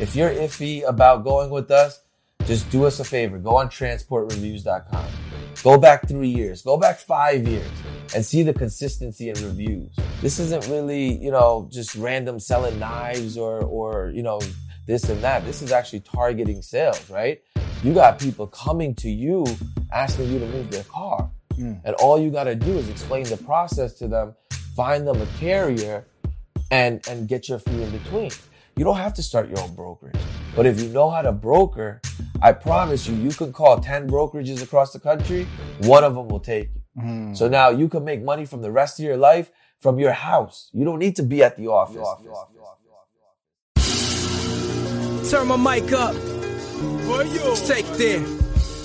If you're iffy about going with us, just do us a favor. Go on transportreviews.com. Go back three years, go back five years and see the consistency in reviews. This isn't really, you know, just random selling knives or, or, you know, this and that. This is actually targeting sales, right? You got people coming to you asking you to move their car. Mm. And all you got to do is explain the process to them, find them a carrier and, and get your fee in between. You don't have to start your own brokerage. But if you know how to broker, I promise you, you can call 10 brokerages across the country, one of them will take you. Mm. So now you can make money from the rest of your life from your house. You don't need to be at the office. Turn my mic up. Take there.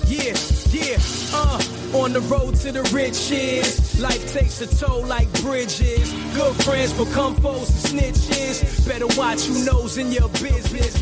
Yeah, yeah, uh. On the road to the riches, life takes a toll like bridges. Good friends become foes and snitches. Better watch who knows in your business.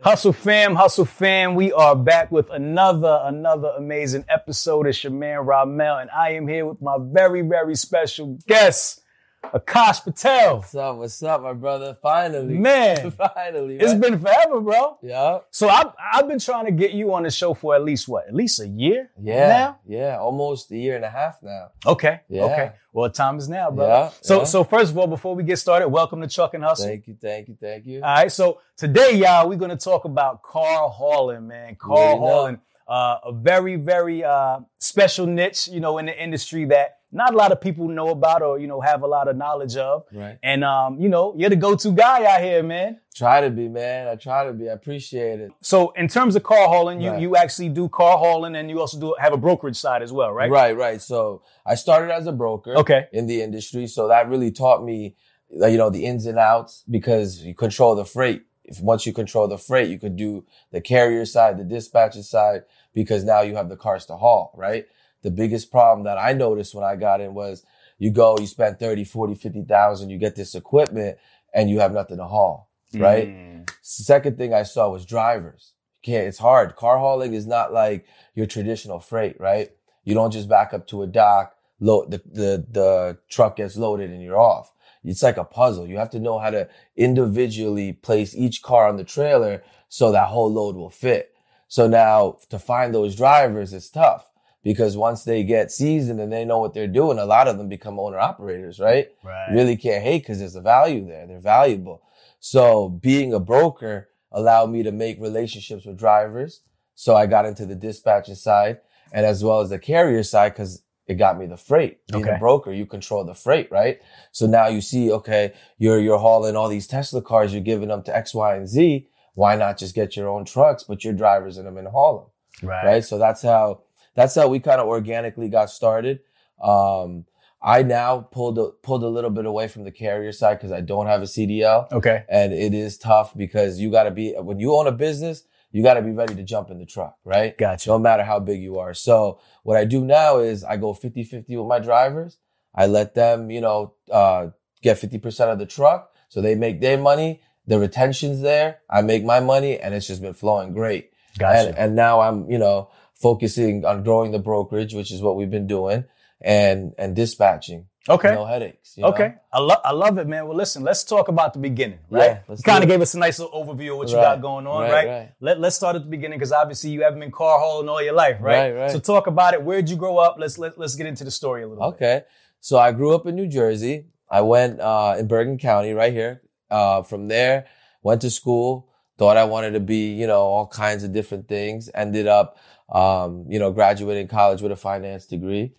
Hustle fam, hustle fam, we are back with another, another amazing episode. It's your man Ramel, and I am here with my very, very special guest, Akash Patel. What's up? What's up, my brother? Finally. Man. Finally. It's been forever, bro. Yeah. So I've, I've been trying to get you on the show for at least what? At least a year? Yeah. Now? Yeah. Almost a year and a half now. Okay. Yeah. Okay. Well, time is now, bro. Yeah, So yeah. so first of all, before we get started, welcome to Truck and Hustle. Thank you. Thank you. Thank you. All right. So today, y'all, we're gonna talk about car hauling, man. Car already know. hauling. Uh, a very, very uh, special niche, you know, in the industry that not a lot of people know about or you know have a lot of knowledge of. Right. And um, you know, you're the go-to guy out here, man. Try to be, man. I try to be. I appreciate it. So in terms of car hauling, you Right. you actually do car hauling and you also do have a brokerage side as well, right? Right, right. So I started as a broker Okay. in the industry. So that really taught me, you know, the ins and outs because you control the freight. If once you control the freight, you could do the carrier side, the dispatcher side, because now you have the cars to haul, right? The biggest problem that I noticed when I got in was you go, you spend 30, 40, 50,000, you get this equipment and you have nothing to haul, right? Mm. Second thing I saw was drivers. Can't, it's hard. Car hauling is not like your traditional freight, right? You don't just back up to a dock, load the, the, the truck gets loaded and you're off. It's like a puzzle. You have to know how to individually place each car on the trailer so that whole load will fit. So now to find those drivers is tough because once they get seasoned and they know what they're doing, a lot of them become owner operators, right? Right. really can't hate because there's a value there. They're valuable. So being a broker allowed me to make relationships with drivers. So I got into the dispatching side and as well as the carrier side because it got me the freight. Being Okay. a broker, you control the freight, right? So now you see, okay, you're you're hauling all these Tesla cars, you're giving them to X, Y, and Z. Why not just get your own trucks, put your drivers in them and haul them? Right. right? So that's how that's how we kind of organically got started. Um, I now pulled a, pulled a little bit away from the carrier side because I don't have a CDL, Okay. and it is tough because you got to be when you own a business, you got to be ready to jump in the truck, right? Gotcha. No matter how big you are. So what I do now is I go 50-50 with my drivers. I let them, you know, uh, get 50% of the truck. So they make their money. The retention's there. I make my money and it's just been flowing great. Gotcha. And, and now I'm, you know, focusing on growing the brokerage, which is what we've been doing and, and dispatching. okay. No headaches. you know? Okay, I love I love it, man. Well, listen, let's talk about the beginning, right? Yeah, you kind of gave us a nice little overview of what you Right, got going on, right, right? right. Let Let's start at the beginning because obviously you haven't been car hauling all your life, right? Right, right. So talk about it. Where'd you grow up? Let's let, let's get into the story a little bit. Okay. So I grew up in New Jersey. I went uh, in Bergen County, right here. Uh, from there, went to school. Thought I wanted to be, you know, all kinds of different things. Ended up, um, you know, graduating college with a finance degree.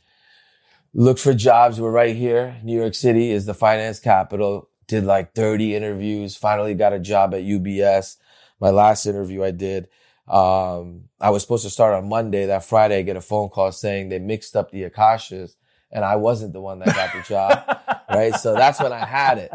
Looked for jobs. We're right here. New York City is the finance capital. Did like 30 interviews. Finally got a job at UBS. My last interview I did. Um, I was supposed to start on Monday. That Friday, I get a phone call saying they mixed up the Akashas and I wasn't the one that got the job, right? So that's when I had it.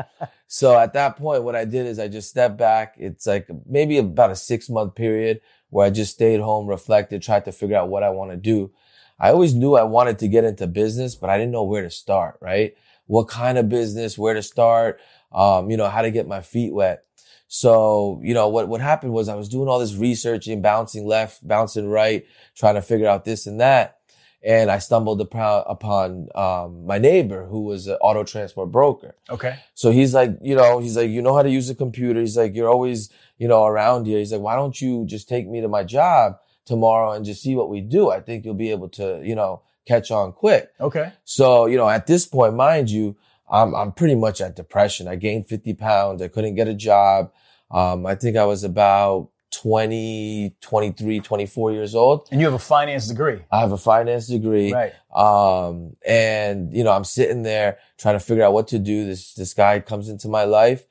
So at that point, what I did is I just stepped back. It's like maybe about a six month period where I just stayed home, reflected, tried to figure out what I want to do. I always knew I wanted to get into business, but I didn't know where to start, right? What kind of business, where to start, um, you know, how to get my feet wet. So, you know, what, what happened was I was doing all this researching, bouncing left, bouncing right, trying to figure out this and that. And I stumbled upon, upon um, my neighbor who was an auto transport broker. Okay. So he's like, you know, he's like, you know how to use a computer. He's like, you're always, you know, around here. He's like, why don't you just take me to my job tomorrow and just see what we do? I think you'll be able to, you know, catch on quick. Okay. So, you know, at this point, mind you, I'm, I'm pretty much at depression. I gained 50 pounds. I couldn't get a job. Um, I think I was about 20, 23, 24 years old. And you have a finance degree. I have a finance degree. Right. Um, and you know, I'm sitting there trying to figure out what to do. This, this guy comes into my life.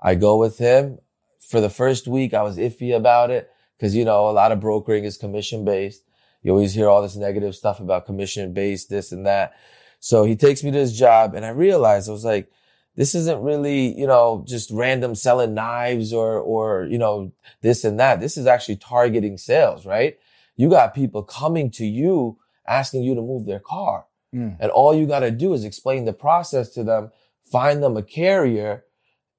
I go with him. For the first week, I was iffy about it because, you know, a lot of brokering is commission based. You always hear all this negative stuff about commission based, this and that. So he takes me to his job and I realized I was like, this isn't really, you know, just random selling knives or, or, you know, this and that. This is actually targeting sales, right? You got people coming to you asking you to move their car. Mm. And all you got to do is explain the process to them, find them a carrier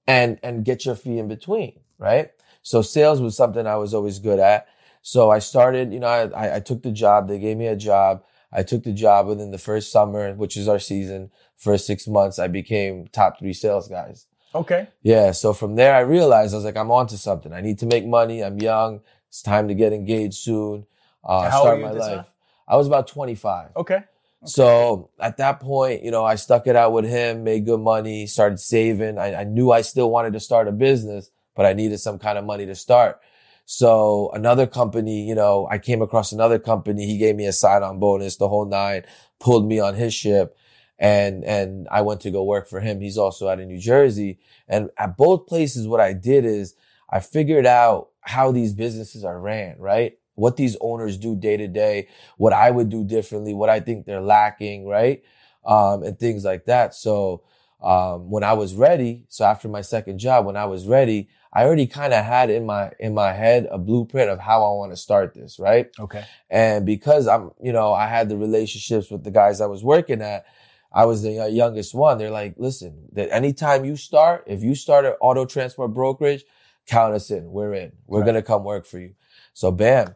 and, and get your fee in between, right? So sales was something I was always good at. So I started, you know, I, I, took the job. They gave me a job. I took the job within the first summer, which is our season. First six months, I became top three sales guys. Okay. Yeah. So from there, I realized I was like, I'm onto something. I need to make money. I'm young. It's time to get engaged soon. Uh, How start my life. time? I was about 25. Okay. So at that point, you know, I stuck it out with him, made good money, started saving. I, I knew I still wanted to start a business, but I needed some kind of money to start. So another company, you know, I came across another company. He gave me a sign on bonus, the whole nine, pulled me on his ship and, and I went to go work for him. He's also out in New Jersey. And at both places, what I did is I figured out how these businesses are ran, right? What these owners do day to day, what I would do differently, what I think they're lacking, right? Um, and things like that. So, um, when I was ready, so after my second job, when I was ready, I already kind of had in my, in my head a blueprint of how I want to start this, right? Okay. And because I'm, you know, I had the relationships with the guys I was working at, I was the uh, youngest one. They're like, listen, that anytime you start, if you start an auto transport brokerage, count us in. We're in. We're Right. going to come work for you. So bam,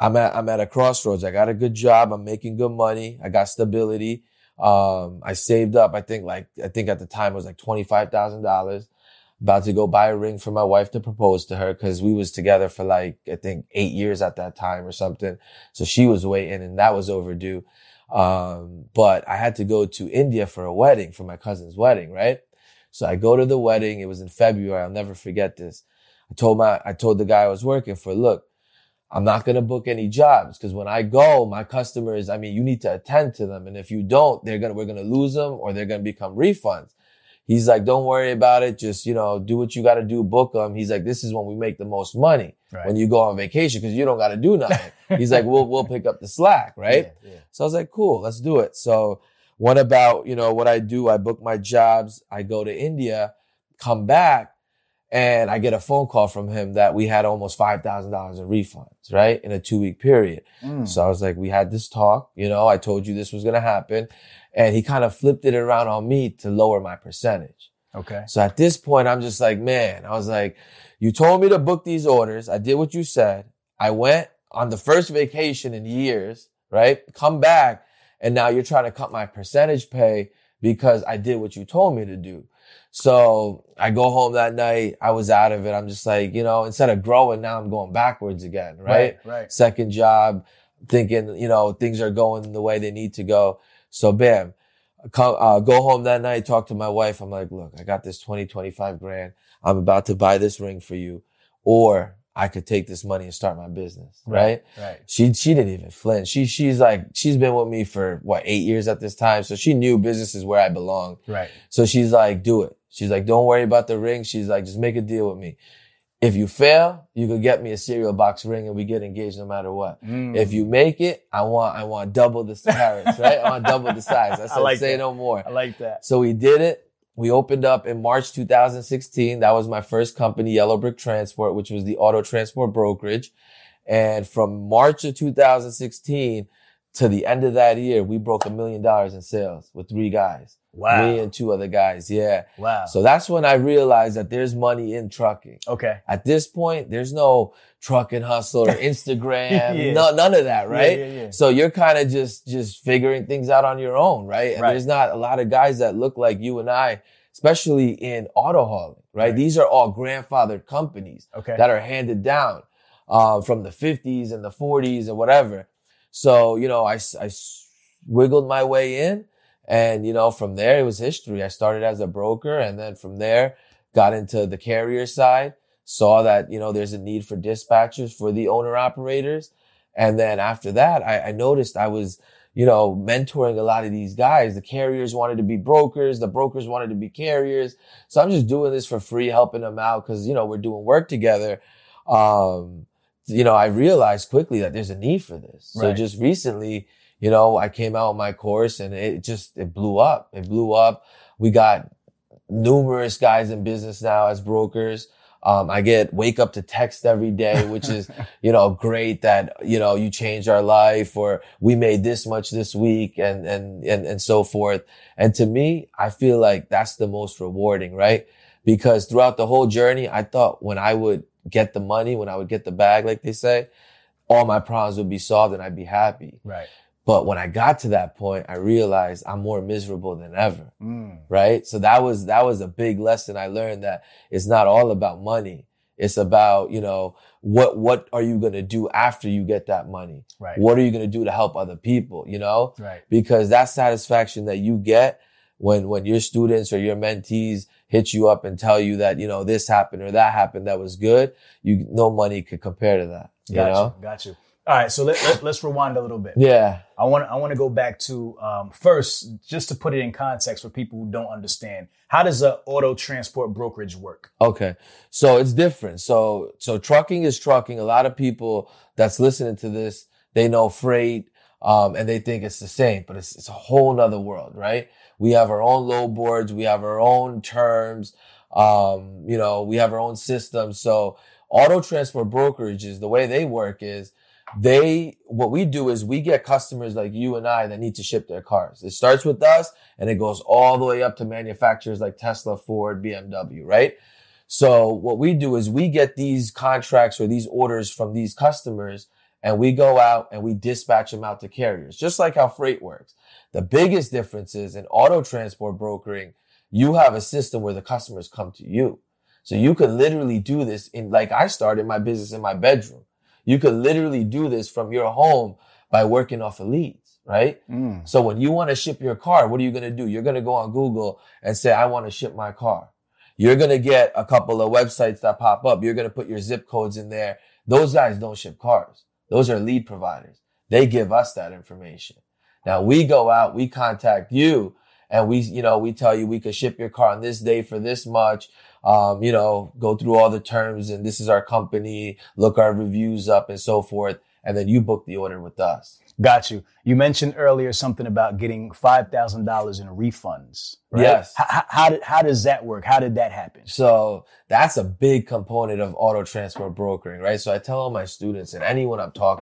I'm at, I'm at a crossroads. I got a good job. I'm making good money. I got stability. Um, I saved up. I think like, I think at the time it was like $25,000 about to go buy a ring for my wife to propose to her because we was together for like I think eight years at that time or something. So she was waiting and that was overdue. Um, but I had to go to India for a wedding for my cousin's wedding, right? So I go to the wedding. It was in February. I'll never forget this. I told my I told the guy I was working for, look, I'm not going to book any jobs because when I go, my customers, I mean, you need to attend to them. And if you don't, they're going to, we're going to lose them or they're going to become refunds. He's like, don't worry about it. Just, you know, do what you got to do. Book them. He's like, this is when we make the most money Right. when you go on vacation because you don't got to do nothing. He's like, we'll, we'll pick up the slack. Right. Yeah, yeah. So I was like, cool, let's do it. So what about, you know, what I do? I book my jobs. I go to India, come back and I get a phone call from him that we had almost $5,000 in refunds, right? In a two week period. Mm. So I was like, we had this talk, you know, I told you this was going to happen. And he kind of flipped it around on me to lower my percentage. Okay. So at this point, I'm just like, man, I was like, you told me to book these orders. I did what you said. I went on the first vacation in years, right? Come back. And now you're trying to cut my percentage pay because I did what you told me to do. So I go home that night. I was out of it. I'm just like, you know, instead of growing, now I'm going backwards again, right? Right. right. second job, thinking, you know, things are going the way they need to go. So bam, come, uh, go home that night, talk to my wife. I'm like, look, I got this 20, 25 grand. I'm about to buy this ring for you. Or I could take this money and start my business. Right. Right. She, she didn't even flinch. She, she's like, she's been with me for what, eight years at this time. So she knew business is where I belong. Right. So she's like, do it. She's like, don't worry about the ring. She's like, just make a deal with me. If you fail, you could get me a cereal box ring and we get engaged no matter what. Mm. If you make it, I want I want double the carats, right? I want double the size. I said, like say that. no more. I like that. So we did it. We opened up in March 2016. That was my first company, Yellow Brick Transport, which was the auto transport brokerage. And from March of 2016 to the end of that year, we broke a million dollars in sales with three guys. Wow. Me and two other guys. Yeah. Wow. So that's when I realized that there's money in trucking. okay. At this point, there's no trucking hustle or Instagram, Yeah. no, none of that, right? Yeah, yeah. So you're kind of just just figuring things out on your own, right? And Right. there's not a lot of guys that look like you and I, especially in auto hauling, right? Right. These are all grandfathered companies Okay. that are handed down uh, from the 50s and the 40s and whatever. So you know, I, I wiggled my way in, and you know, from there it was history. I started as a broker, and then from there got into the carrier side. Saw that you know there's a need for dispatchers for the owner operators. And then after that, I, I noticed I was, you know, mentoring a lot of these guys. The carriers wanted to be brokers. The brokers wanted to be carriers. So I'm just doing this for free, helping them out because, you know, we're doing work together. Um, you know, I realized quickly that there's a need for this. So Right. just recently, you know, I came out with my course and it just, it blew up. It blew up. We got numerous guys in business now as brokers. Um, I get wake up to text every day, which is, you know, great that, you know, you changed our life or we made this much this week and, and, and, and so forth. And to me, I feel like that's the most rewarding, right? Because throughout the whole journey, I thought when I would get the money, when I would get the bag, like they say, all my problems would be solved and I'd be happy. right. But when I got to that point, I realized I'm more miserable than ever Mm. right? So that was that was a big lesson I learned that it's not all about money. It's about, you know, what what are you going to do after you get that money? Right. What are you going to do to help other people, you know? Right. Because that satisfaction that you get when when your students or your mentees hit you up and tell you that, you know, this happened or that happened that was good, you no money could compare to that, you Got know? you. Got you. All right. So let, let, let's rewind a little bit. Yeah. I want I want to go back to um, first, just to put it in context for people who don't understand. How does a auto transport brokerage work? Okay. So it's different. So, so trucking is trucking. A lot of people that's listening to this, they know freight, um, and they think it's the same, but it's, it's a whole nother world, right? We have our own load boards. We have our own terms. Um, you know, we have our own system. So auto transport brokerages, the way they work is they, what we do is we get customers like you and I that need to ship their cars. It starts with us and it goes all the way up to manufacturers like Tesla, Ford, BMW, right? So what we do is we get these contracts or these orders from these customers and we go out and we dispatch them out to carriers, just like how freight works. The biggest difference is in auto transport brokering, you have a system where the customers come to you. So you could literally do this in, like I started my business in my bedroom. You could literally do this from your home by working off of leads, right? Mm. So when you want to ship your car, what are you going to do? You're going to go on Google and say, I want to ship my car. You're going to get a couple of websites that pop up. You're going to put your zip codes in there. Those guys don't ship cars. Those are lead providers. They give us that information. Now we go out, we contact you and we, you know, we tell you we could ship your car on this day for this much. Um, you know, go through all the terms and this is our company, look our reviews up and so forth. And then you book the order with us. Got you. You mentioned earlier something about getting five thousand dollars in refunds. Right? Yes. How, how, did how does that work? How did that happen? So that's a big component of auto transport brokering, right? So I tell all my students and anyone I'm talking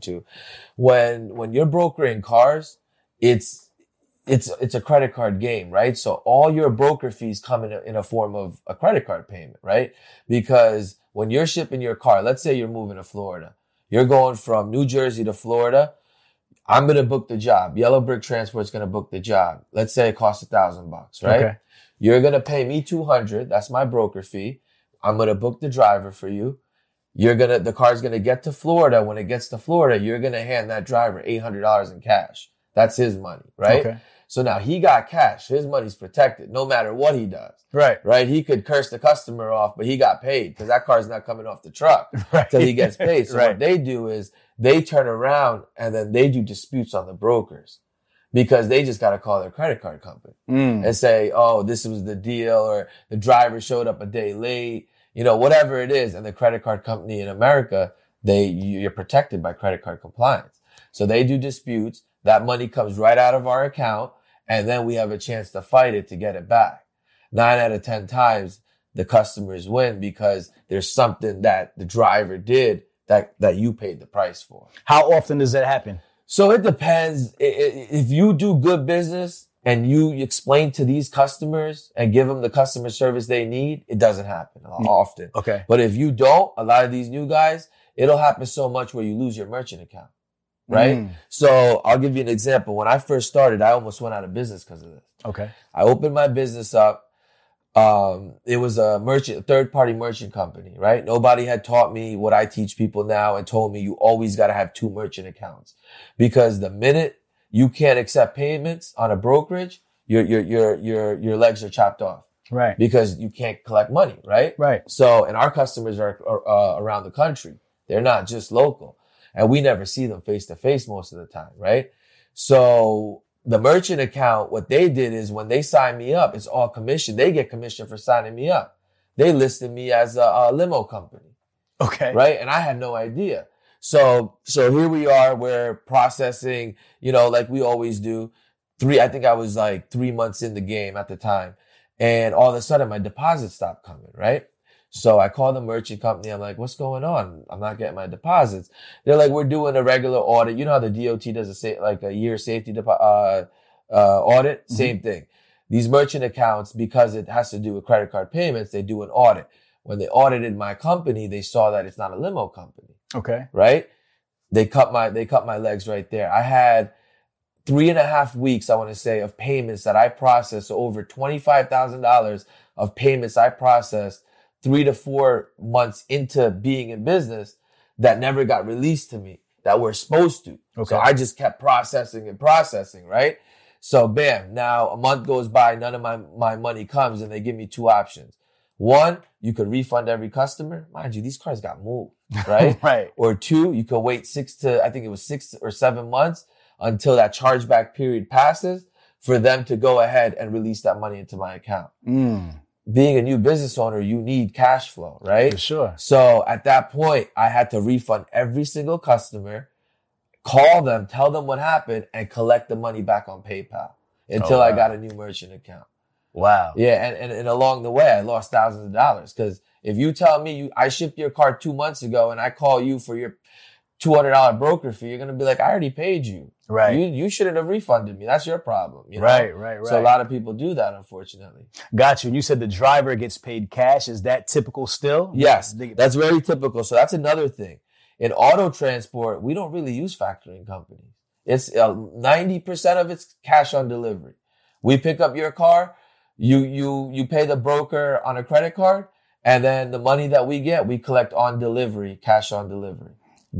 To. When when you're brokering cars, it's it's it's a credit card game, right? So all your broker fees come in a, in a form of a credit card payment, right? Because when you're shipping your car, let's say you're moving to Florida, you're going from New Jersey to Florida. I'm gonna book the job. Yellow Brick Transport's gonna book the job. Let's say it costs a thousand bucks, right? Okay. You're gonna pay me two hundred. That's my broker fee. I'm gonna book the driver for you. You're gonna, the car's gonna get to Florida. When it gets to Florida, you're gonna hand that driver $800 in cash. That's his money, right? Okay. So now he got cash. His money's protected no matter what he does, Right. right? He could curse the customer off, but he got paid because that car's not coming off the truck Right. till he gets paid. So right. what they do is they turn around and then they do disputes on the brokers because they just got to call their credit card company Mm. and say, "Oh, this was the deal," or the driver showed up a day late, you know, whatever it is. And the credit card company in America, they you're protected by credit card compliance, so they do disputes. That money comes right out of our account, and then we have a chance to fight it to get it back. Nine out of ten times, the customers win because there's something that the driver did that that you paid the price for. How often does that happen? So it depends. If you do good business and you explain to these customers and give them the customer service they need, it doesn't happen often. Okay. But if you don't, a lot of these new guys, it'll happen so much where you lose your merchant account. Right? Mm. So I'll give you an example. When I first started, I almost went out of business because of this. Okay. I opened my business up. Um, it was a merchant, third party merchant company, right? Nobody had taught me what I teach people now and told me you always got to have two merchant accounts because the minute you can't accept payments on a brokerage, your, your, your, your, your legs are chopped off Right. because you can't collect money, right? Right. So, and our customers are, are uh, around the country. They're not just local and we never see them face to face most of the time, right? So the merchant account, what they did is when they sign me up, it's all commission. They get commission for signing me up. They listed me as a, a limo company, Okay. right? And I had no idea. So, so here we are. We're processing, you know, like we always do. Three, I think I was like three months in the game at the time. And all of a sudden my deposit stopped coming, right? So I called the merchant company. I'm like, what's going on? I'm not getting my deposits. They're like, we're doing a regular audit. You know how the DOT does a sa- like a year safety depo- uh, uh, audit? Mhm. Same thing. These merchant accounts, because it has to do with credit card payments, they do an audit. When they audited my company, they saw that it's not a limo company, Okay. right? They cut my, they cut my legs right there. I had three and a half weeks, I want to say, of payments that I processed. So over $25,000 of payments I processed three to four months into being in business that never got released to me that were supposed to. Okay. So I just kept processing and processing, right? So bam, now a month goes by, none of my, my money comes and they give me two options. One, you could refund every customer. Mind you, these cars got moved, right? right. or two, you could wait six to, I think it was six or seven months until that chargeback period passes for them to go ahead and release that money into my account. Mm. Being a new business owner, you need cash flow, right? For sure. So at that point, I had to refund every single customer, call them, tell them what happened, and collect the money back on PayPal until Oh, I got a new merchant account. Wow. Yeah, and, and, and along the way, I lost thousands of dollars because if you tell me you I shipped your car two months ago and I call you for your two hundred dollar broker fee, you're gonna be like, I already paid you. Right. You you shouldn't have refunded me. That's your problem. You know? right. Right. Right. So a lot of people do that, unfortunately. Got you. And you said the driver gets paid cash. Is that typical still? Yes, that's very typical. So that's another thing. In auto transport, we don't really use factoring companies. It's uh, ninety percent of it's cash on delivery. We pick up your car, you you you pay the broker on a credit card, and then the money that we get, we collect on delivery, cash on delivery.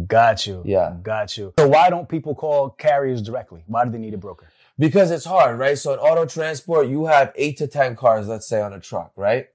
Got you. Yeah. Got you. So why don't people call carriers directly? Why do they need a broker? Because it's hard, right? So in auto transport, you have eight to 10 cars, let's say on a truck, right?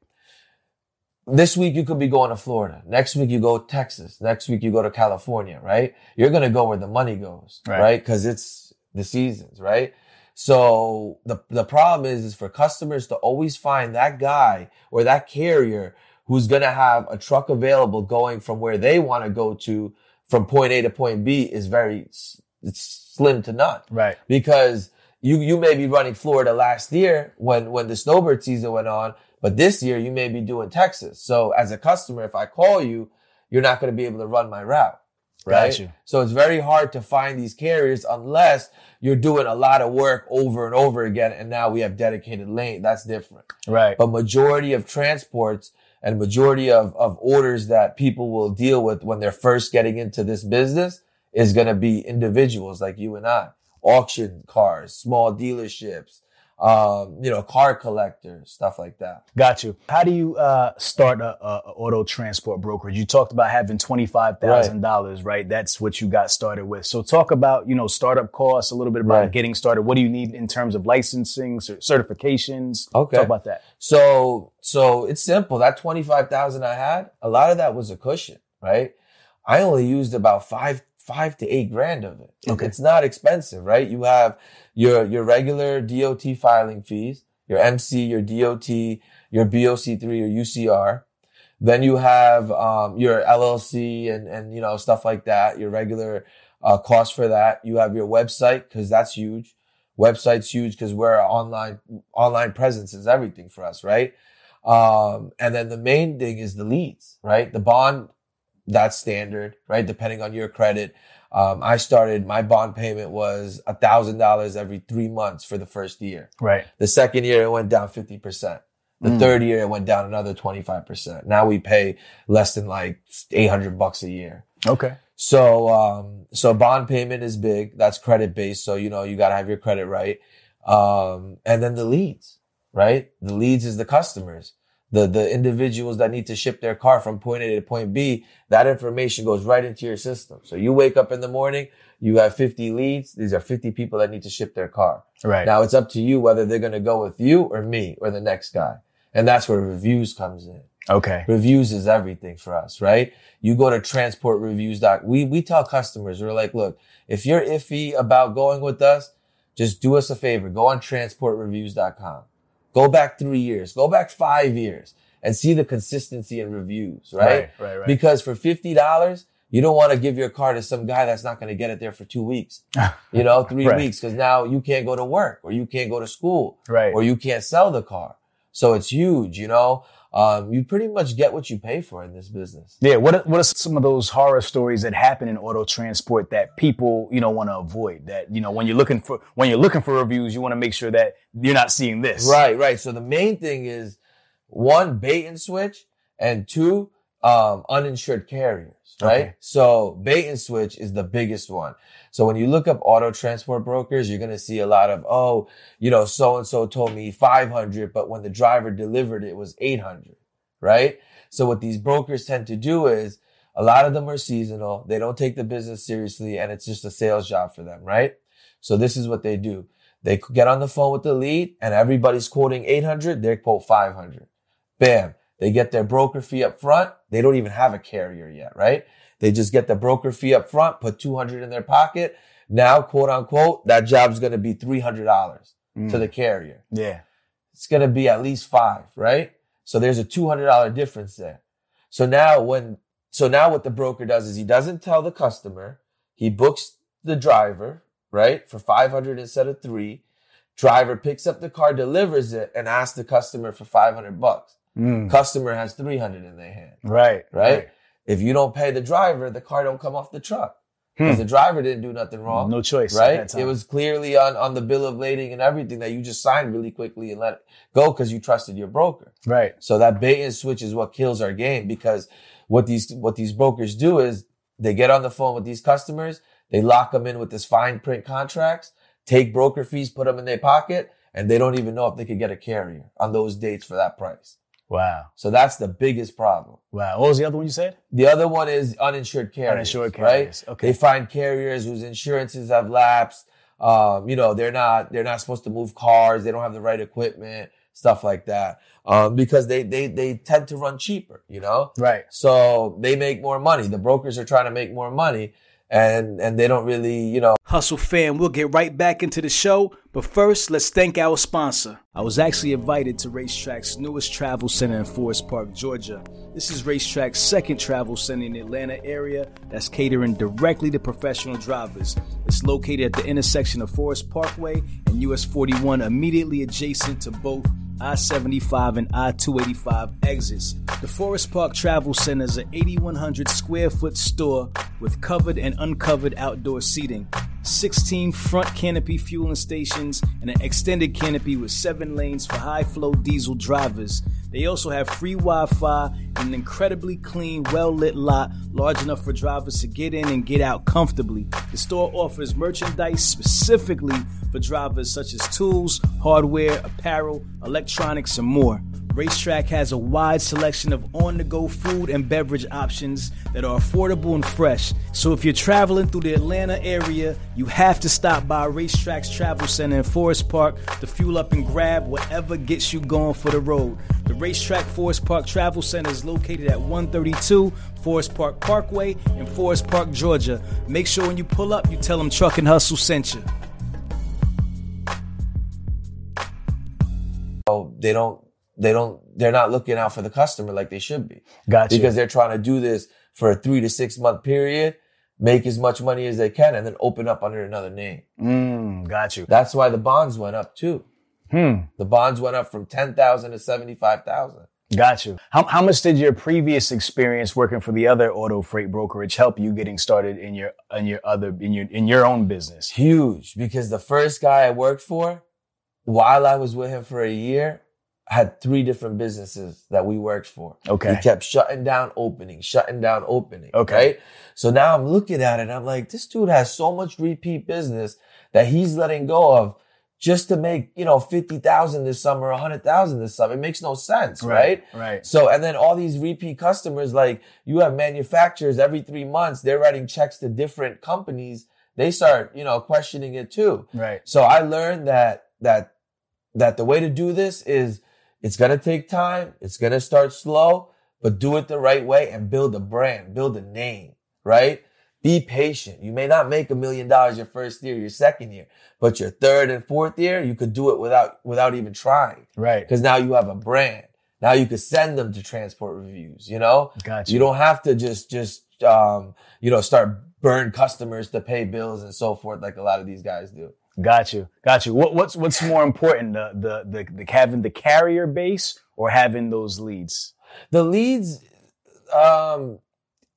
This week you could be going to Florida. Next week you go to Texas. Next week you go to California, right? You're going to go where the money goes, Right. right? Cause it's the seasons, right? So the, the problem is, is for customers to always find that guy or that carrier who's going to have a truck available going from where they want to go to from point A to point B is very, it's slim to none Right. because you you may be running Florida last year when when the snowbird season went on, but this year you may be doing Texas. So as a customer, if I call you, you're not going to be able to run my route. Right. So it's very hard to find these carriers unless you're doing a lot of work over and over again. And now we have dedicated lane. That's different. Right. But majority of transports and majority of, of orders that people will deal with when they're first getting into this business is going to be individuals like you and I, auction cars, small dealerships, um, you know, car collectors, stuff like that. Got you. How do you uh, start a, a, auto transport brokerage? You talked about having twenty five thousand dollars, right? That's what you got started with. So talk about you know startup costs, a little bit about Right. getting started. What do you need in terms of licensing, cer- certifications? Okay. talk about that. So, so it's simple. That 25,000 I had, a lot of that was a cushion, right? I only used about five, five to eight grand of it. Okay. It's not expensive, right? You have your, your regular DOT filing fees, your MC, your DOT, your BOC3, your UCR. Then you have, um, your LLC and, and, you know, stuff like that, your regular, uh, cost for that. You have your website, cause that's huge. Website's huge because we're online, online presence is everything for us, right? Um, and then the main thing is the leads, right? The bond, that's standard, right? Depending on your credit. Um, I started, my bond payment was a thousand dollars every three months for the first year. Right. The second year it went down 50%. The Mm. third year it went down another 25%. Now we pay less than like 800 bucks a year. Okay. So, um, so bond payment is big. That's credit based. So, you know, you got to have your credit right. Um, and then the leads, right? The leads is the customers, the, the individuals that need to ship their car from point A to point B. That information goes right into your system. So you wake up in the morning, you have 50 leads. These are 50 people that need to ship their car. Right. Now it's up to you whether they're going to go with you or me or the next guy. And that's where reviews comes in. okay. Reviews is everything for us, right? You go to transportreviews. We, we tell customers, we're like, look, if you're iffy about going with us, just do us a favor. Go on transportreviews.com. Go back three years, go back five years and see the consistency in reviews, right? Right. Right. right. Because for $50, you don't want to give your car to some guy that's not going to get it there for two weeks, you know, three Right. weeks. Cause now you can't go to work or you can't go to school right. or you can't sell the car. So it's huge, you know. Um, you pretty much get what you pay for in this business. Yeah, what are, what are some of those horror stories that happen in auto transport that people you know want to avoid? That you know when you're looking for when you're looking for reviews, you want to make sure that you're not seeing this. Right, right. So the main thing is one, bait and switch, and two, um, uninsured carriers, right? Okay. So bait and switch is the biggest one. So when you look up auto transport brokers, you're going to see a lot of, oh, you know, so and so told me 500, but when the driver delivered it was 800, right? So what these brokers tend to do is a lot of them are seasonal. They don't take the business seriously and it's just a sales job for them, right? So this is what they do. They get on the phone with the lead and everybody's quoting 800. They quote 500. Bam. They get their broker fee up front. They don't even have a carrier yet, right? They just get the broker fee up front, put 200 in their pocket. Now, quote unquote, that job's going to be $300 Mm. to the carrier. Yeah. It's going to be at least five, right? So there's a $200 difference there. So now when, so now what the broker does is he doesn't tell the customer. He books the driver, right? For 500 instead of three. Driver picks up the car, delivers it and asks the customer for 500 bucks. Mm. Customer has 300 in their hand, Right. right? If you don't pay the driver, the car don't come off the truck because Hmm. the driver didn't do nothing wrong No choice. at right? that time. It was clearly on, on the bill of lading and everything that you just signed really quickly and let it go because you trusted your broker. right. So that bait and switch is what kills our game because what these, what these brokers do is they get on the phone with these customers. They lock them in with this fine print contracts, take broker fees, put them in their pocket, and they don't even know if they could get a carrier on those dates for that price. Wow. So that's the biggest problem. Wow. What was the other one you said? The other one is uninsured carriers. Uninsured carriers. Right? Okay. They find carriers whose insurances have lapsed. Um, you know, they're not they're not supposed to move cars. They don't have the right equipment, stuff like that. Um, because they they they tend to run cheaper. You know, Right. so they make more money. The brokers are trying to make more money, and and they don't really you know Hustle fam, we'll get right back into the show, but first, let's thank our sponsor. I was actually invited to RaceTrac's newest travel center in Forest Park, Georgia. This is RaceTrac's second travel center in the Atlanta area that's catering directly to professional drivers. It's located at the intersection of Forest Parkway and US 41, immediately adjacent to both I 75 and I 285 exits. The Forest Park Travel Center is an 8,100 square foot store with covered and uncovered outdoor seating, 16 front canopy fueling stations, and an extended canopy with seven lanes for high flow diesel drivers. They also have free Wi Fi and an incredibly clean, well lit lot large enough for drivers to get in and get out comfortably. The store offers merchandise specifically for drivers such as tools, hardware, apparel, electronics, and more. RaceTrac has a wide selection of on the go food and beverage options that are affordable and fresh. So if you're traveling through the Atlanta area, you have to stop by RaceTrac's Travel Center in Forest Park to fuel up and grab whatever gets you going for the road. The RaceTrac Forest Park Travel Center is located at 132 Forest Park Parkway in Forest Park, Georgia. Make sure when you pull up, you tell them Truck and Hustle sent you. So they don't, they don't, they're not looking out for the customer like they should be. Gotcha. Because they're trying to do this for a three to six month period, make as much money as they can, and then open up under another name. Mm, got you. That's why the bonds went up too. Hmm. The bonds went up from 10,000 to 75,000. Got you. How, how much did your previous experience working for the other auto freight brokerage help you getting started in your in your other in your in your own business? Huge because the first guy I worked for, while I was with him for a year, had three different businesses that we worked for. Okay. He kept shutting down opening, shutting down opening. Okay. Right? So now I'm looking at it. I'm like, this dude has so much repeat business that he's letting go of just to make, you know, 50,000 this summer, 100,000 this summer. It makes no sense, right? Right. So, and then all these repeat customers, like you have manufacturers every three months, they're writing checks to different companies. They start, you know, questioning it too. Right. So I learned that, that, that the way to do this is it's going to take time. It's going to start slow, but do it the right way and build a brand, build a name, right? Be patient. You may not make a million dollars your first year, your second year, but your third and fourth year, you could do it without, without even trying Right. because now you have a brand. Now you could send them to transport reviews, you know? Gotcha. You don't have to just, just, um, you know, start burn customers to pay bills and so forth like a lot of these guys do. Got you. Got you. What, what's what's more important, the, the the the having the carrier base or having those leads? The leads, um,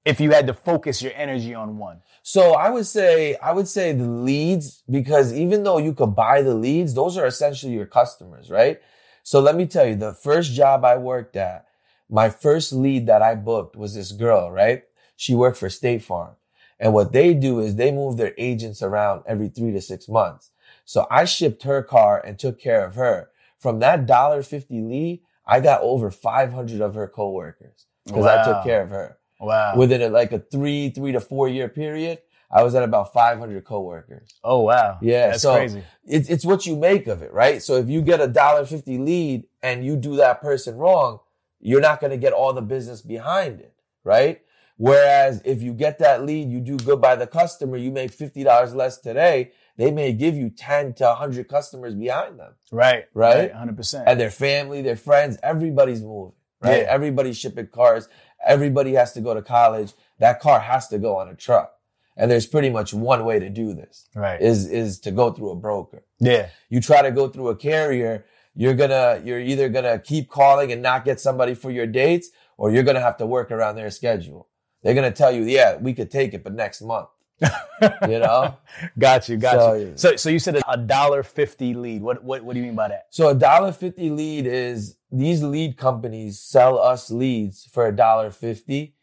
If you had to focus your energy on one. So I would say, I would say the leads, because even though you could buy the leads, those are essentially your customers, right? So let me tell you, the first job I worked at, my first lead that I booked was this girl, right? She worked for State Farm. And what they do is they move their agents around every three to six months. So I shipped her car and took care of her. From that dollar fifty lead, I got over 500 of her coworkers because I took care of her Wow. within a, like a three, three to four year period, I was at about 500 coworkers. oh wow. Yeah. That's so crazy. It's, it's what you make of it, right? So if you get a dollar fifty lead and you do that person wrong, you're not going to get all the business behind it, right? Whereas if you get that lead, you do good by the customer, you make $50 less today, they may give you 10 to 100 customers behind them Right. Right? Hundred percent. and their family, their friends, everybody's moving, right? Yeah. Everybody's shipping cars. Everybody has to go to college. That car has to go on a truck. And there's pretty much one way to do this Right. is, is to go through a broker. yeah. You try to go through a carrier, you're gonna, you're either gonna keep calling and not get somebody for your dates, or you're gonna have to work around their schedule. They're gonna tell you, yeah, we could take it, but next month, you know? Got you. Got So, you. So so you said a dollar fifty lead. What what what do you mean by that? So a dollar fifty lead is these lead companies sell us leads for a dollar fifty.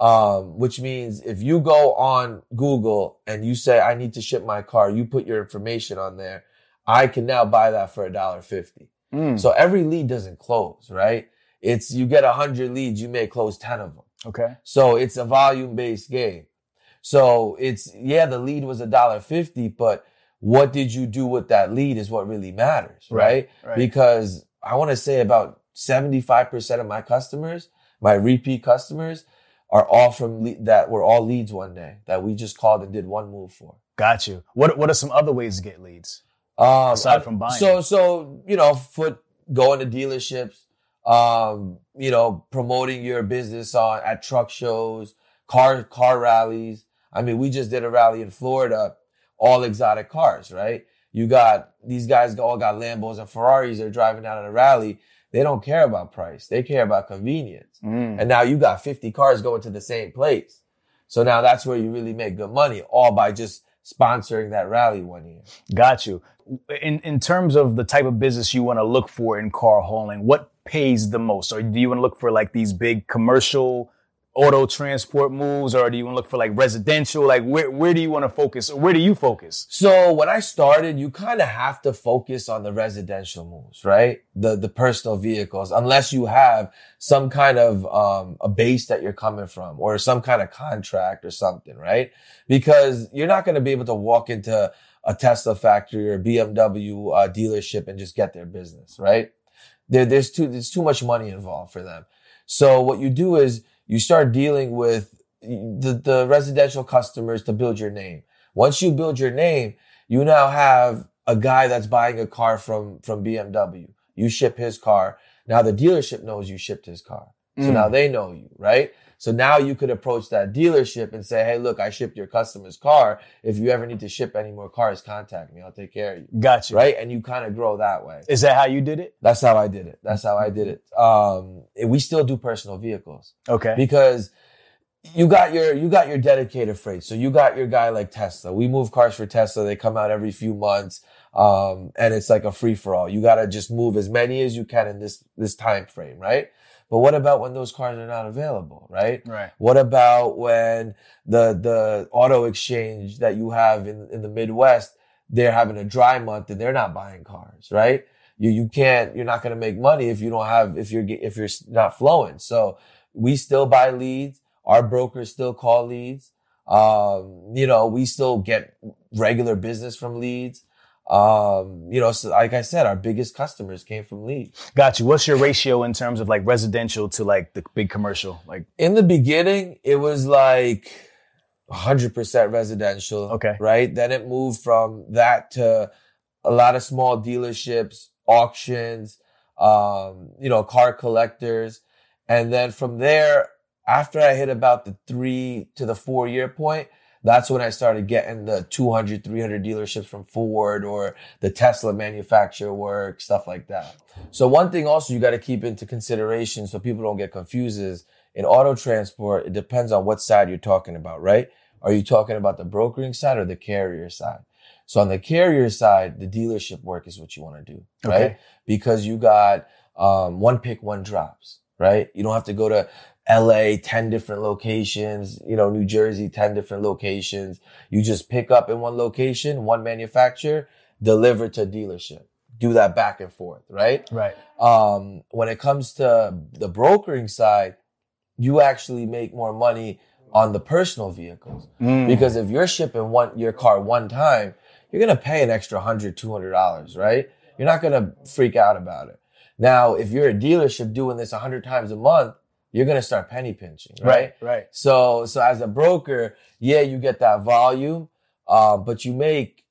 Um, which means if you go on Google and you say, I need to ship my car, you put your information on there. I can now buy that for a dollar fifty. Mm, So every lead doesn't close, right? It's, you get a hundred leads, you may close 10 of them. okay. So it's a volume based game. So it's, yeah, the lead was a dollar fifty, but what did you do with that lead is what really matters, right? Right. Because I want to say about 75% of my customers, my repeat customers are all from le- that were all leads one day that we just called and did one move for. Got you. What what are some other ways to get leads? Um, Aside from buying So, so, you know, foot, going to dealerships, um, you know, promoting your business on, at truck shows, car, car rallies. I mean, we just did a rally in Florida, all exotic cars, right? You got, these guys all got Lambos and Ferraris. They're driving out at a rally. They don't care about price. They care about convenience. Mm, And now you got 50 cars going to the same place. So now that's where you really make good money, all by just sponsoring that rally one year. Got you. In in terms of the type of business you want to look for in car hauling, what pays the most? Or do you want to look for like these big commercial auto transport moves or do you want to look for like residential? Like where, where do you want to focus or where do you focus? So when I started, you kind of have to focus on the residential moves, right? The, the personal vehicles, unless you have some kind of, um, a base that you're coming from or some kind of contract or something, right? Because you're not going to be able to walk into a Tesla factory or BMW uh, dealership and just get their business, right? There, there's too, there's too much money involved for them. So what you do is you start dealing with the, the residential customers to build your name. Once you build your name, you now have a guy that's buying a car from, from BMW. You ship his car. Now the dealership knows you shipped his car. So mm. now they know you, right? So now you could approach that dealership and say, Hey, look, I shipped your customer's car. If you ever need to ship any more cars, contact me. I'll take care of you. Gotcha. Right. And you kind of grow that way. Is that how you did it? That's how I did it. That's how I did it. Um, we still do personal vehicles. Okay. Because you got your you got your dedicated freight. So you got your guy like Tesla. We move cars for Tesla. They come out every few months. Um, and it's like a free for all. You gotta just move as many as you can in this this time frame, right? But what about when those cars are not available, right? Right. What about when the the auto exchange that you have in, in the Midwest, they're having a dry month and they're not buying cars, right? You you can't you're not going to make money if you don't have if you're if you're not flowing. So we still buy leads. Our brokers still call leads. Um, you know, we still get regular business from leads. Um, you know, so like I said, our biggest customers came from leads. Got you. What's your ratio in terms of like residential to like the big commercial? Like in the beginning, it was like 100% residential. Okay. Right. Then it moved from that to a lot of small dealerships, auctions, um, you know, car collectors. And then from there, after I hit about the three to the four year point, that's when I started getting the 200, 300 dealerships from Ford or the Tesla manufacturer work, stuff like that. So one thing also you got to keep into consideration so people don't get confused is in auto transport, it depends on what side you're talking about, right? Are you talking about the brokering side or the carrier side? So on the carrier side, the dealership work is what you want to do, right? Okay. Because you got um, one pick, one drops, right? You don't have to go to LA, 10 different locations, you know, New Jersey, 10 different locations. You just pick up in one location, one manufacturer, deliver to dealership. Do that back and forth, right? Right. Um, when it comes to the brokering side, you actually make more money on the personal vehicles. Mm. Because if you're shipping one, your car one time, you're going to pay an extra hundred, two hundred dollars, right? You're not going to freak out about it. Now, if you're a dealership doing this a hundred times a month, you're to start penny pinching, right? Right. right. So, so as a broker, yeah, you get that volume, uh, but you make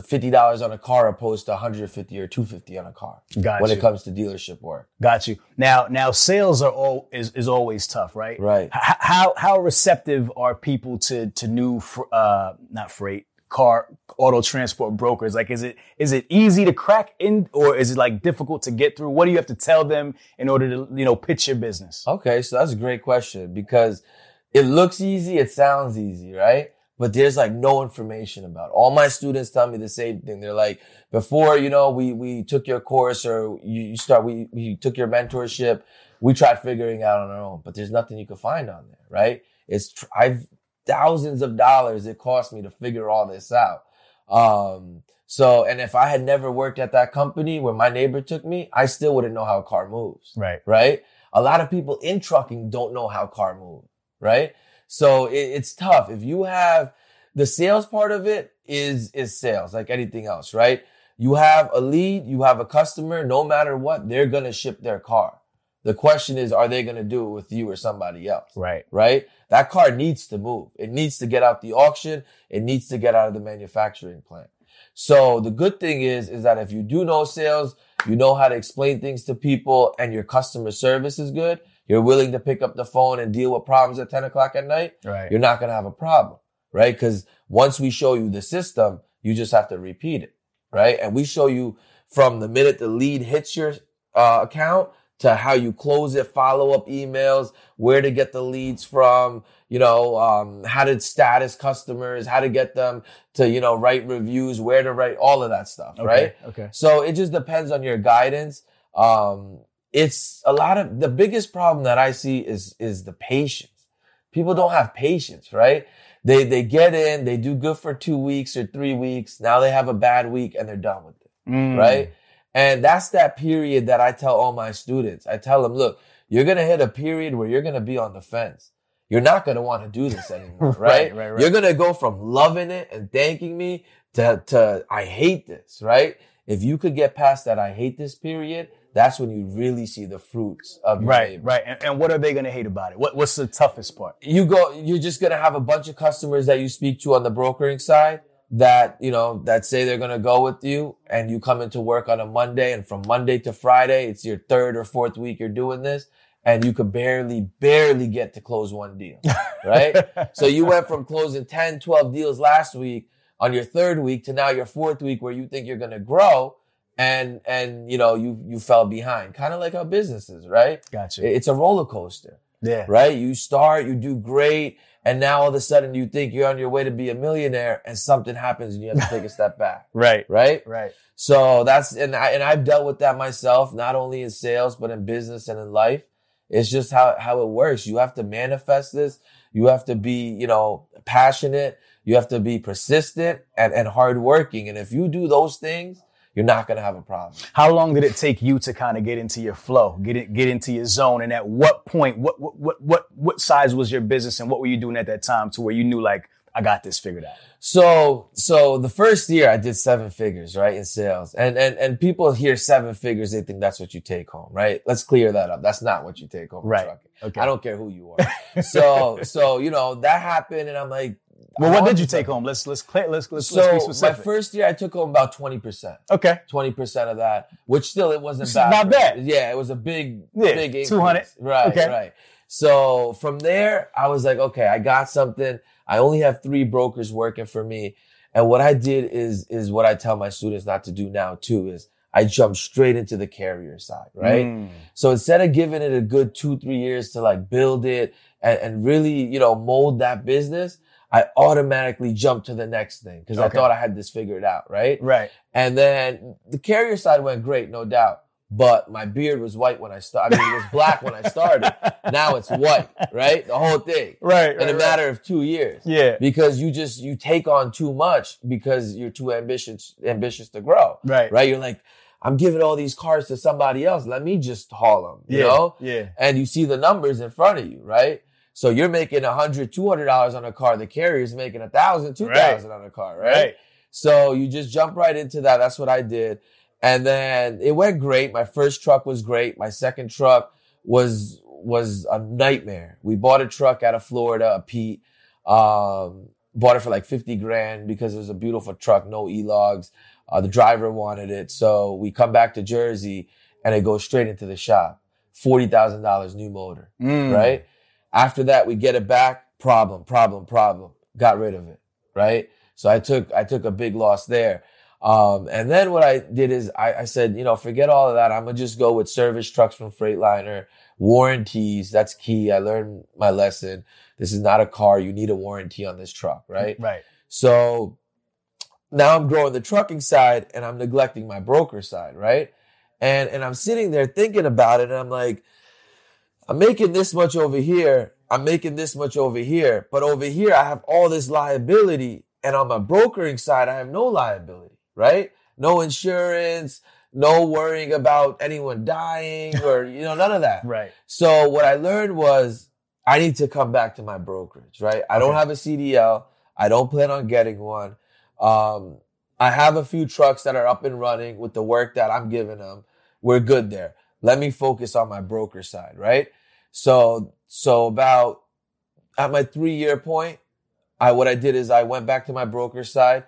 fifty dollars on a car opposed to 150 or 250 on a car. Got when you. it comes to dealership work. Got you. Now, now sales are all is, is always tough, right? Right. H- how how receptive are people to to new fr- uh not freight car auto transport brokers? Like, is it is it easy to crack in, or is it like difficult to get through? What do you have to tell them in order to you know pitch your business? Okay, so that's a great question because it looks easy, it sounds easy, right? But there's like no information about it. All my students tell me the same thing. They're like, before, you know, we, we took your course or you, you start, we, we took your mentorship. We tried figuring out on our own, but there's nothing you can find on there, right? It's, I've thousands of dollars it cost me to figure all this out. Um, so, and if I had never worked at that company where my neighbor took me, I still wouldn't know how a car moves. Right. Right. A lot of people in trucking don't know how car moves. Right. So it, it's tough. If you have the sales part of it is, is sales like anything else. Right. You have a lead, you have a customer, no matter what, they're going to ship their car. The question is, are they going to do it with you or somebody else? Right. Right. That car needs to move. It needs to get out the auction. It needs to get out of the manufacturing plant. So the good thing is, is that if you do know sales, you know how to explain things to people and your customer service is good. You're willing to pick up the phone and deal with problems at 10 o'clock at night. Right. You're not going to have a problem. Right. Cause once we show you the system, you just have to repeat it. Right. And we show you from the minute the lead hits your uh, account to how you close it, follow up emails, where to get the leads from, you know, um, how to status customers, how to get them to, you know, write reviews, where to write all of that stuff, okay, right? Okay. So it just depends on your guidance. Um, it's a lot of the biggest problem that I see is is the patience. People don't have patience, right? They they get in, they do good for two weeks or three weeks. Now they have a bad week and they're done with it, Mm. right? And that's that period that I tell all my students. I tell them, look, you're gonna hit a period where you're gonna be on the fence. You're not gonna want to do this anymore, right? Right, right, right. You're gonna go from loving it and thanking me to to I hate this, right? If you could get past that I hate this period, that's when you really see the fruits of your Right, labor. right. And, and what are they going to hate about it? What, what's the toughest part? You go, you're just gonna have a bunch of customers that you speak to on the brokering side that, you know, that say they're gonna go with you and you come into work on a Monday and from Monday to Friday, it's your third or fourth week you're doing this and you could barely, barely get to close one deal, right? so you went from closing 10, 12 deals last week on your third week to now your fourth week where you think you're gonna grow and, and, you know, you, you fell behind. Kind of like how businesses, right? Gotcha. It's a roller coaster yeah. right? You start, you do great, and now all of a sudden you think you're on your way to be a millionaire, and something happens, and you have to take a step back, Right. right? Right. So that's and I and I've dealt with that myself, not only in sales but in business and in life. It's just how how it works. You have to manifest this. You have to be, you know, passionate. You have to be persistent and and hardworking. And if you do those things, you're not gonna have a problem. How long did it take you to kind of get into your flow, get it, get into your zone? And at what point, what, what, what, what, what size was your business and what were you doing at that time to where you knew like, I got this figured out? So, so the first year I did seven figures, right, in sales. And, and, and people hear seven figures, they think that's what you take home, right? Let's clear that up. That's not what you take home. Right. trucking. Okay. I don't care who you are. so, so, you know, that happened and I'm like, Well, what did you take home? Let's, let's, clear, let's, let's, let's So be my first year I took home about 20%. okay. 20% of that, which still it wasn't It's bad. not bad. Yeah, it was a big, Yeah, big increase. 200. Right, Okay. right. So from there, I was like, okay, I got something. I only have three brokers working for me. And what I did is, is what I tell my students not to do now too, is I jumped straight into the carrier side, right? Mm. So instead of giving it a good two, three years to like build it and, and really, you know, mold that business, I automatically jumped to the next thing because I thought I had this figured out, right? Right. And then the carrier side went great, no doubt. But my beard was white when I started. I mean, it was black when I started. Now it's white, right? The whole thing Right. in a matter of two years. Yeah. Because you just, you take on too much because you're too ambitious, ambitious to grow, Right. right? You're like, I'm giving all these cars to somebody else. Let me just haul them, you Yeah. know? Yeah. and you see the numbers in front of you, right? So you're making a hundred, two hundred dollars on a car. The carrier's making a thousand, two thousand on a car, right? Right. So you just jump right into that. That's what I did. And then it went great. My first truck was great. My second truck was, was a nightmare. We bought a truck out of Florida, a Pete, um, bought it for like 50 grand because it was a beautiful truck, no E-logs. Uh, the driver wanted it. So we come back to Jersey and it goes straight into the shop. $40,000 new motor Mm. right? After that, we get it back. Problem, problem, problem. Got rid of it, right? So I took I took a big loss there. Um, and then what I did is I, I said, you know, forget all of that. I'm gonna just go with service trucks from Freightliner, warranties. That's key. I learned my lesson. This is not a car. You need a warranty on this truck, right? Right. So now I'm growing the trucking side and I'm neglecting my broker side, right? And and I'm sitting there thinking about it and I'm like, I'm making this much over here. I'm making this much over here. But over here I have all this liability. And on my brokering side, I have no liability, right? No insurance, no worrying about anyone dying or, you know, none of that. Right. So what I learned was I need to come back to my brokerage, right? I don't Okay. have a CDL. I don't plan on getting one. Um, I have a few trucks that are up and running with the work that I'm giving them. We're good there. Let me focus on my broker side, right? So, so about at my three year point, I, what I did is I went back to my broker side,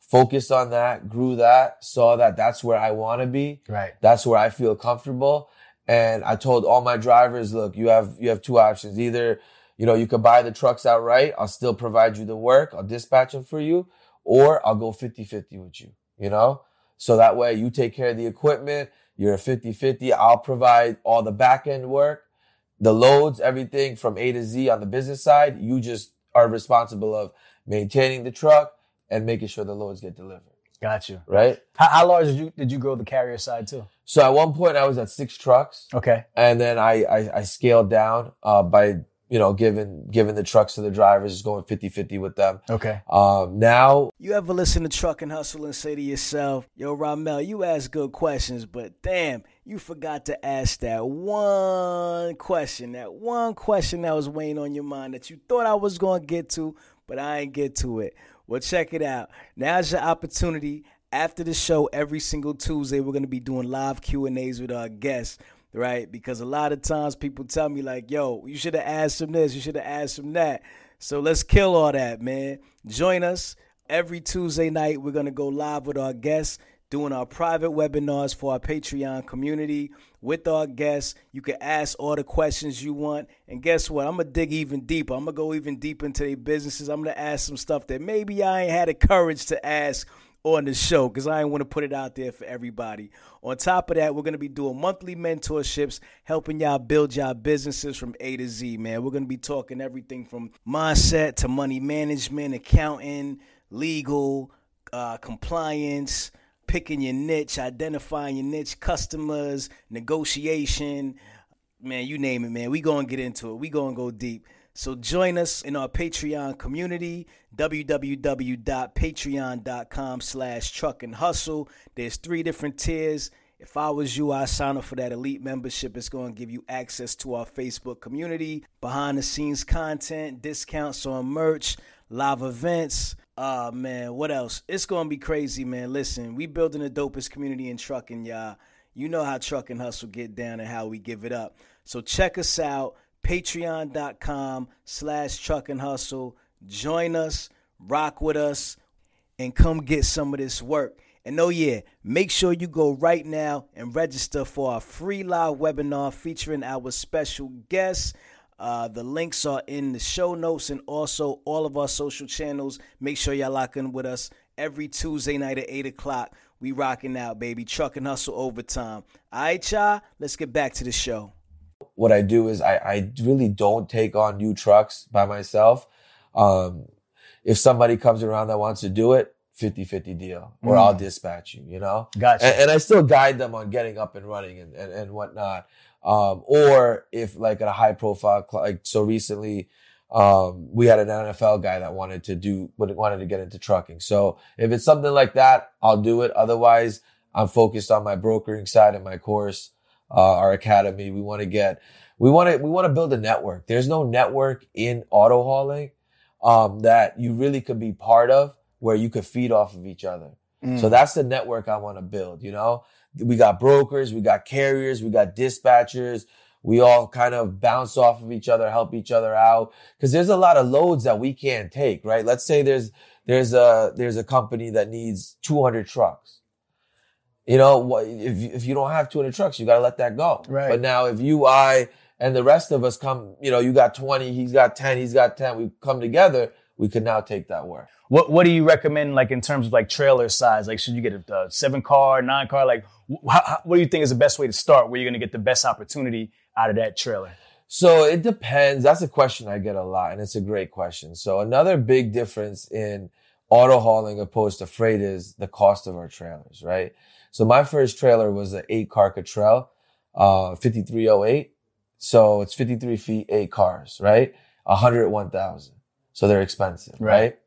focused on that, grew that, saw that that's where I want to be. Right. That's where I feel comfortable. And I told all my drivers, look, you have, you have two options. Either, you know, you could buy the trucks outright. I'll still provide you the work. I'll dispatch them for you or I'll go 50 50 with you, you know? So that way you take care of the equipment. You're a 50 50. I'll provide all the back end work, the loads, everything from A to Z on the business side. You just are responsible of maintaining the truck and making sure the loads get delivered. Got you. right? How, how large did you did you grow the carrier side too? So at one point I was at six trucks Okay. and then I, I, I scaled down, uh, by, you know, giving, giving the trucks to the drivers, just going 50 50 with them. Okay. Um, now You ever listen to Truck and Hustle and say to yourself, Yo, Ramel, you ask good questions, but damn, you forgot to ask that one question, that one question that was weighing on your mind that you thought I was going to get to, but I ain't get to it. Well, check it out. Now's your opportunity. After the show, every single Tuesday, we're going to be doing live Q&As with our guests right? Because a lot of times people tell me like, "Yo, you should have asked him this, you should have asked him that." So let's kill all that, man. Join us every Tuesday night. We're gonna go live with our guests, doing our private webinars for our Patreon community with our guests. You can ask all the questions you want, and guess what? I'm gonna dig even deeper. I'm gonna go even deeper into their businesses. I'm gonna ask some stuff that maybe I ain't had the courage to ask on the show because I want to put it out there for everybody. On top of that, we're going to be doing monthly mentorships, helping y'all build y'all businesses from A to Z, man. We're going to be talking everything from mindset to money management, accounting, legal, uh, compliance, picking your niche, identifying your niche, customers, negotiation. Man, you name it, man. We going to get into it. We going to go deep. So join us in our Patreon community, www.patreon.com slash truck and hustle. There's three different tiers. If I was you, I'd sign up for that elite membership. It's going to give you access to our Facebook community, behind the scenes content, discounts on merch, live events. Uh man, what else? It's gonna be crazy, man. Listen, we building the dopest community in trucking, y'all. You know how truck and hustle get down and how we give it up. So check us out patreon.com slash truck and hustle. Join us rock with us and come get some of this work. And oh yeah make sure you go right now and register for our free live webinar featuring our special guests. Uh, the links are in the show notes and also all of our social channels. Make sure y'all lock in with us every tuesday night at 8 o'clock. We rocking out baby. Truck and hustle overtime. All right y'all let's get back to the show what I do is I, I really don't take on new trucks by myself. Um, if somebody comes around that wants to do it, 50-50 deal, or Mm. I'll dispatch you, you know? Gotcha. And, and I still guide them on getting up and running and, and, and whatnot. Um, or if like at a high profile, like so recently, um, we had an NFL guy that wanted to do, wanted to get into trucking. So if it's something like that, I'll do it. Otherwise, I'm focused on my brokering side and my course, uh, our academy. We want to get, we want to, we want to build a network. There's no network in auto hauling, um, that you really could be part of where you could feed off of each other. Mm. So that's the network I want to build, you know? We got brokers, we got carriers, we got dispatchers. We all kind of bounce off of each other, help each other out. Cause there's a lot of loads that we can't take, right? Let's say there's, there's a, there's a company that needs 200 trucks. You know, if, you- if you don't have 200 trucks, you got to let that go. Right. But now if you, I, and the rest of us come, you know, you got 20, he's got 10, he's got 10, we come together, we can now take that work. What What do you recommend, like in terms of like trailer size? Like, should you get a, uh seven car, nine car? Like, wh- how- what do you think is the best way to start? Where you're going to get the best opportunity out of that trailer? So it depends. That's a question I get a lot, and it's a great question. So another big difference in auto hauling opposed to freight is the cost of our trailers, right? So my first trailer was an eight car Cottrell, uh, 5308. So it's 53 feet, eight cars, right? 101,000. So they're expensive, Right. right?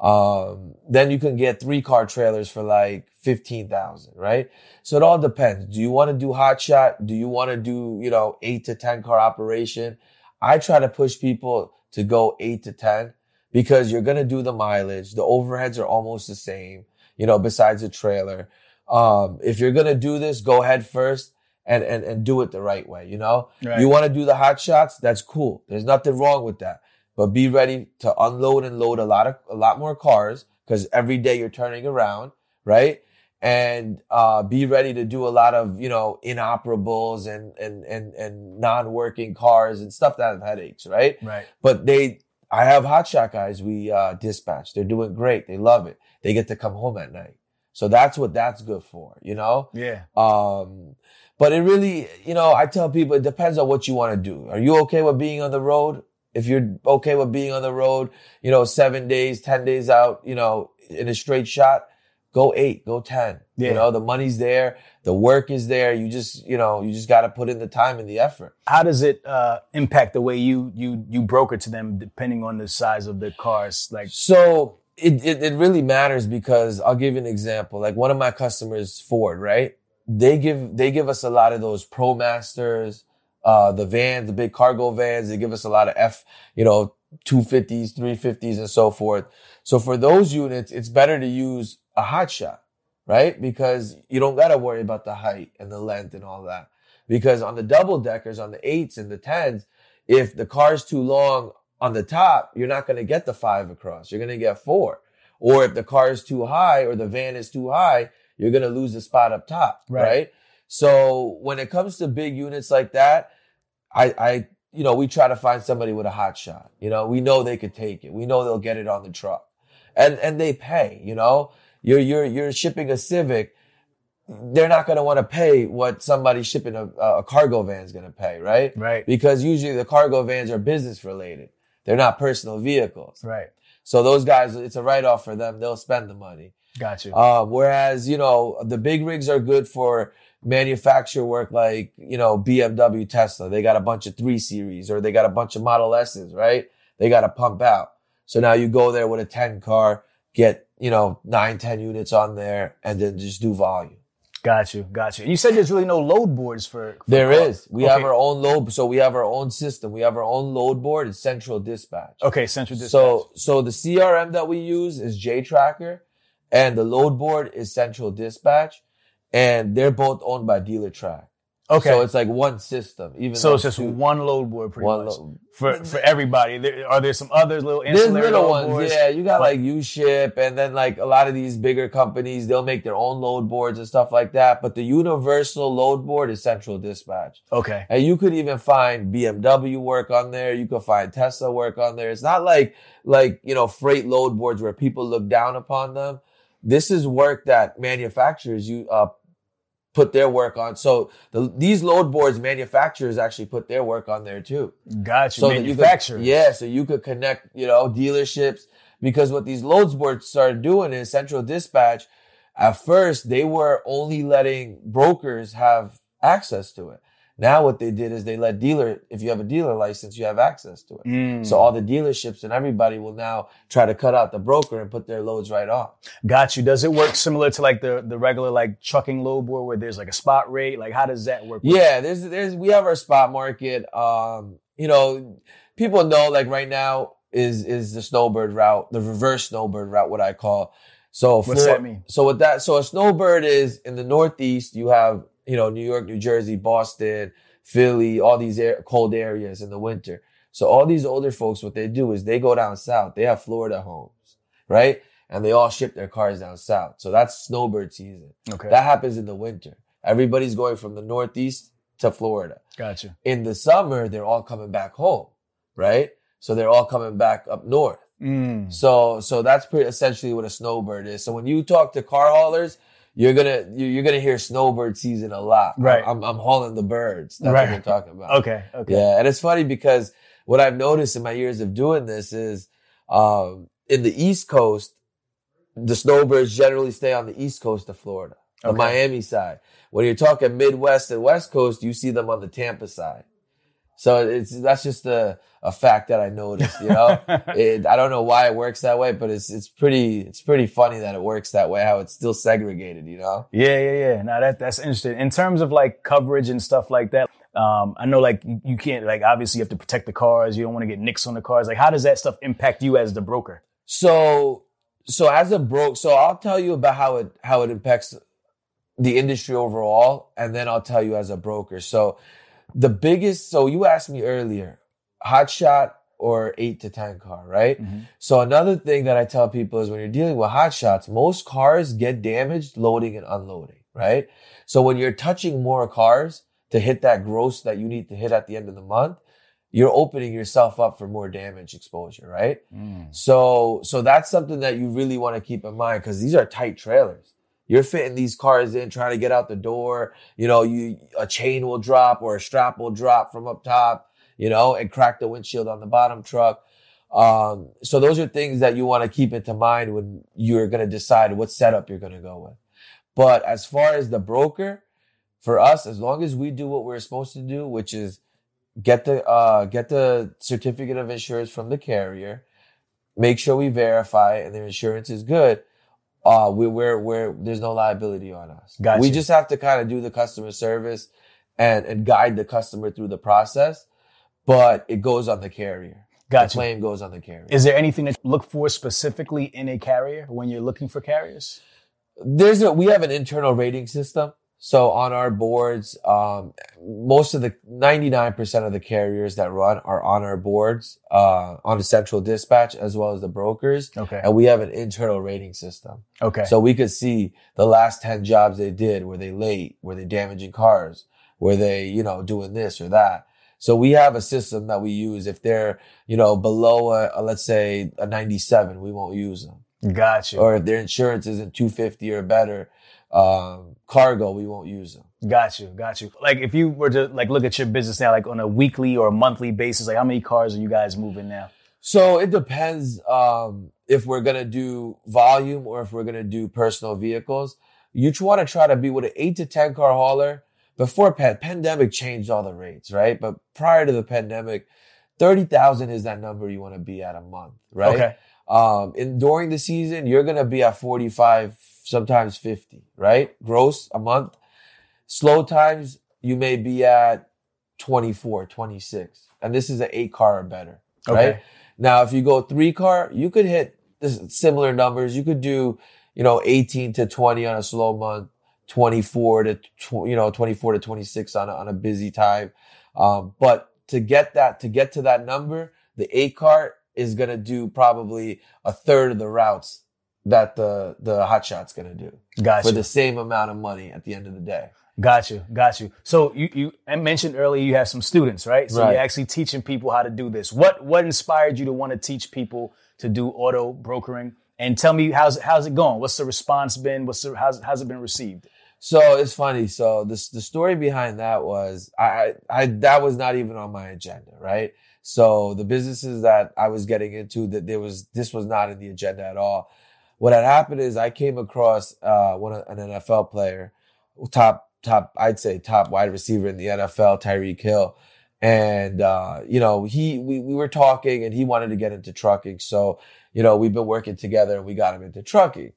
Um, then you can get three car trailers for like 15,000, right? So it all depends. Do you want to do hot shot? Do you want to do, you know, eight to 10 car operation? I try to push people to go eight to 10 because you're going to do the mileage. The overheads are almost the same, you know, besides the trailer. Um, if you're going to do this, go ahead first and, and, and do it the right way, you know? Right. You want to do the hot shots? That's cool. There's nothing wrong with that. But be ready to unload and load a lot of, a lot more cars because every day you're turning around, right? And, uh, be ready to do a lot of, you know, inoperables and, and, and, and non-working cars and stuff that have headaches, right? Right. But they, I have hotshot guys we, uh, dispatch. They're doing great. They love it. They get to come home at night. So that's what that's good for, you know? Yeah. Um, but it really, you know, I tell people it depends on what you want to do. Are you okay with being on the road? If you're okay with being on the road, you know, seven days, 10 days out, you know, in a straight shot, go eight, go 10. Yeah. You know, the money's there. The work is there. You just, you know, you just got to put in the time and the effort. How does it uh, impact the way you you you broker to them, depending on the size of the cars? Like, So it, it, it really matters because I'll give you an example. Like one of my customers, Ford, right? They give, they give us a lot of those ProMasters, uh, the vans, the big cargo vans. They give us a lot of F, you know, 250s, 350s and so forth. So for those units, it's better to use a hot shot, right? Because you don't got to worry about the height and the length and all that. Because on the double deckers, on the eights and the tens, if the car's too long on the top, you're not going to get the five across. You're going to get four. Or if the car is too high or the van is too high, you're going to lose the spot up top, Right. right? So when it comes to big units like that, I, I, you know, we try to find somebody with a hot shot. You know, we know they could take it. We know they'll get it on the truck, and and they pay. You know, you're you're you're shipping a Civic. They're not going to want to pay what somebody shipping a, a cargo van is going to pay, right? right, Because usually the cargo vans are business related. They're not personal vehicles. right, So those guys, it's a write off for them. They'll spend the money. got you. Um, whereas, you know, the big rigs are good for manufacturer work like, you know, BMW, Tesla. They got a bunch of three series or they got a bunch of Model S's, right? They got to pump out. So now you go there with a 10 car, get, you know, nine, 10 units on there and then just do volume. Got you, got you. You said there's really no load boards for. for There cars. is. We Okay. have our own load. So we have our own system. We have our own load board. It's central dispatch. Okay, central dispatch. So, so the CRM that we use is J Tracker and the load board is Central Dispatch and they're both owned by Dealertrack. Okay, So it's like one system, even so it's just two- one load board, pretty one much load. for for everybody. There, are there some other little There's little ones, boards? yeah. You got like uShip, and then like a lot of these bigger companies, they'll make their own load boards and stuff like that. But the universal load board is Central Dispatch, Okay, and you could even find BMW work on there. You could find Tesla work on there. It's not like like you know freight load boards where people look down upon them. This is work that manufacturers you uh put their work on. So the, these load boards, manufacturers actually put their work on there too. Gotcha. so that you could, yeah, so you could connect, you know, dealerships because what these loads boards started doing is Central Dispatch. At first, they were only letting brokers have access to it. Now, what they did is they let dealer, if you have a dealer license, you have access to it. Mm. So all the dealerships and everybody will now try to cut out the broker and put their loads right off. Got you. Does it work similar to like the the regular like trucking load board where there's like a spot rate? Like how does that work? Yeah, there's there's we have our spot market. Um, you know, people know like right now is is the snowbird route, the reverse snowbird route, what I call. So What's that mean? So what that so a snowbird is in the Northeast, you have you know New York, New Jersey, Boston, Philly, all these air, cold areas in the winter. So all these older folks, what they do is they go down south. They have Florida homes, right? And they all ship their cars down south. So that's snowbird season. Okay. That happens in the winter. Everybody's going from the Northeast to Florida. Gotcha. In the summer, they're all coming back home, right? So they're all coming back up north. Mm. So, so that's pretty essentially what a snowbird is. So when you talk to car haulers, you're gonna you- you're gonna hear snowbird season a lot. Right. I'm I'm hauling the birds. That's Right. what we're talking about. Okay. Okay. Yeah, and it's funny because what I've noticed in my years of doing this is, um, in the East Coast, the snowbirds generally stay on the East Coast of Florida, the Okay. Miami side. When you're talking Midwest and West Coast, you see them on the Tampa side. So it's that's just a, a fact that I noticed. You know, it, I don't know why it works that way, but it's it's pretty it's pretty funny that it works that way. How it's still segregated. You know. Yeah, yeah, yeah. Now that that's interesting. In terms of like coverage and stuff like that, um, I know like you can't like obviously you have to protect the cars. You don't want to get nicks on the cars. Like how does that stuff impact you as the broker? So, so as a broke, so I'll tell you about how it how it impacts the industry overall, and then I'll tell you as a broker. So, the biggest. So you asked me earlier, hot shot or eight to ten car, right? Mm-hmm. So another thing that I tell people is when you're dealing with hot shots, most cars get damaged loading and unloading, right? So when you're touching more cars to hit that gross that you need to hit at the end of the month, you're opening yourself up for more damage exposure, right? Mm. So, so that's something that you really want to keep in mind because these are tight trailers. You're fitting these cars in, trying to get out the door. You know, you a chain will drop or a strap will drop from up top. You know, and crack the windshield on the bottom truck. Um, so those are things that you want to keep into mind when you're going to decide what setup you're going to go with. But as far as the broker, for us, as long as we do what we're supposed to do, which is get the uh, get the certificate of insurance from the carrier, make sure we verify and their insurance is good. Uh, we, we're, we're, there's no liability on us. Gotcha. We just have to kind of do the customer service and, and guide the customer through the process, but it goes on the carrier. Gotcha. The claim goes on the carrier. Is there anything that you look for specifically in a carrier when you're looking for carriers? There's a, we have an internal rating system. So on our boards, um, most of the 99% of the carriers that run are on our boards, uh, on the central dispatch as well as the brokers. Okay. And we have an internal rating system. Okay. So we could see the last 10 jobs they did. Were they late? Were they damaging cars? Were they, you know, doing this or that? So we have a system that we use. If they're, you know, below a, a let's say a 97, we won't use them. gotcha. Or if their insurance isn't 250 or better, um, cargo, we won't use them. Got you, got you. Like if you were to like look at your business now, like on a weekly or a monthly basis, like how many cars are you guys moving now? So it depends um, if we're gonna do volume or if we're gonna do personal vehicles. You want to try to be with an eight to ten car hauler. Before pan- pandemic changed all the rates, right? But prior to the pandemic, thirty thousand is that number you want to be at a month, right? Okay. Um, and during the season, you're gonna be at forty five, sometimes fifty, right? Gross a month. Slow times, you may be at 24, 26. And this is an eight car or better, right? Okay. Now, if you go three car, you could hit this similar numbers. You could do, you know, 18 to 20 on a slow month, 24 to, tw- you know, 24 to 26 on a, on a busy time. Um, but to get that, to get to that number, the eight car is going to do probably a third of the routes that the, the hot shot's to do Got for you. the same amount of money at the end of the day. Got you, got you. So you you I mentioned earlier you have some students, right? So Right. you're actually teaching people how to do this. What what inspired you to want to teach people to do auto brokering? And tell me how's how's it going? What's the response been? What's the how's how's it been received? So it's funny. So this the story behind that was I, I I that was not even on my agenda, right? So the businesses that I was getting into that there was this was not in the agenda at all. What had happened is I came across uh one an NFL player, top top I'd say top wide receiver in the NFL, Tyreek Hill. And uh, you know, he we, we were talking and he wanted to get into trucking. So, you know, we've been working together and we got him into trucking.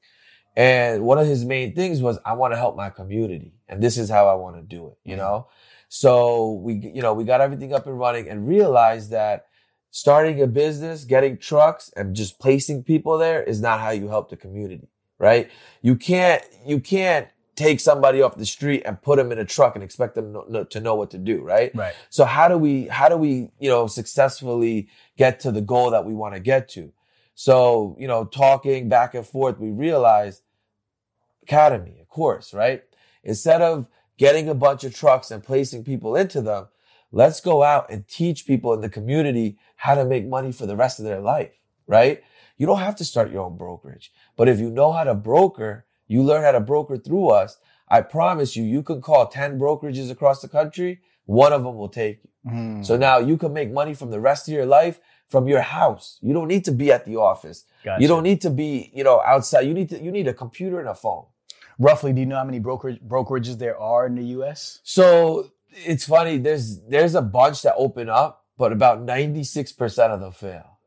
And one of his main things was, I want to help my community. And this is how I want to do it, you know? So we, you know, we got everything up and running and realized that starting a business, getting trucks and just placing people there is not how you help the community, right? You can't, you can't take somebody off the street and put them in a truck and expect them to know what to do, right? Right. So how do we, how do we, you know, successfully get to the goal that we want to get to? So, you know, talking back and forth, we realized academy, of course, right? Instead of getting a bunch of trucks and placing people into them, let's go out and teach people in the community how to make money for the rest of their life, right? You don't have to start your own brokerage, but if you know how to broker, you learn how to broker through us. I promise you, you can call 10 brokerages across the country. One of them will take you. Mm. So now you can make money from the rest of your life from your house. You don't need to be at the office. Gotcha. You don't need to be, you know, outside. You need to, you need a computer and a phone. Roughly, do you know how many brokerage brokerages there are in the US? So it's funny. There's, there's a bunch that open up, but about 96% of them fail.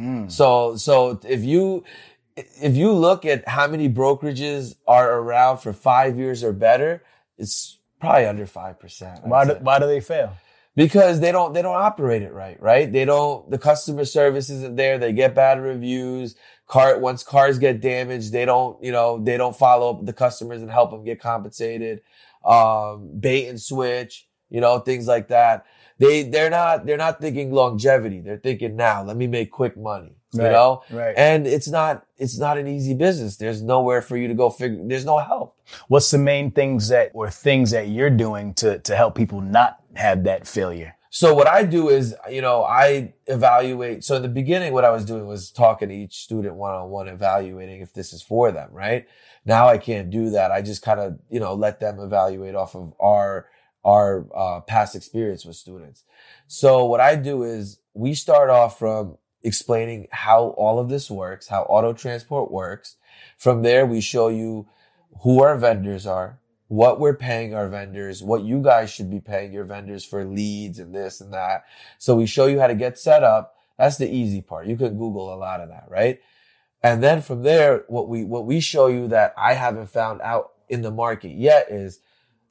Mm. So, so if you, if you look at how many brokerages are around for five years or better, it's probably under 5%. Why do, why do they fail? because they don't they don't operate it right right they don't the customer service isn't there they get bad reviews car once cars get damaged they don't you know they don't follow up with the customers and help them get compensated um bait and switch you know things like that. They they're not they're not thinking longevity. They're thinking now let me make quick money you Right, know? right. and it's not it's not an easy business. There's nowhere for you to go figure there's no help. What's the main things that or things that you're doing to to help people not have that failure? So what I do is, you know, I evaluate. So in the beginning, what I was doing was talking to each student one on one, evaluating if this is for them, right? Now I can't do that. I just kind of, you know, let them evaluate off of our, our, uh, past experience with students. So what I do is we start off from explaining how all of this works, how auto transport works. From there, we show you who our vendors are, what we're paying our vendors, what you guys should be paying your vendors for leads and this and that. So we show you how to get set up. That's the easy part. You can Google a lot of that, right? And then from there, what we, what we show you that I haven't found out in the market yet is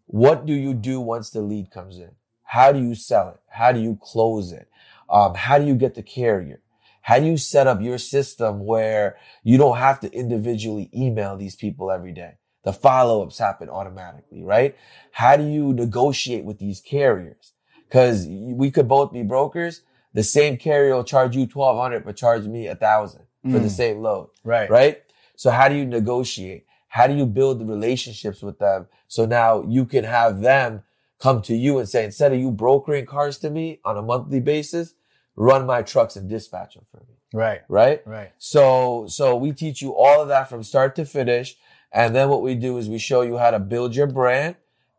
what do you do once the lead comes in? How do you sell it? How do you close it? Um, how do you get the carrier? How do you set up your system where you don't have to individually email these people every day? The follow-ups happen automatically, right? How do you negotiate with these carriers? Cause we could both be brokers. The same carrier will charge you 1200, but charge me a thousand for the Mm. same load Right. right? So how do you negotiate? How do you build the relationships with them? So now you can have them come to you and say, instead of you brokering cars to me on a monthly basis, run my trucks and dispatch them for me, Right. right? Right. So, so we teach you all of that from start to finish. And then what we do is we show you how to build your brand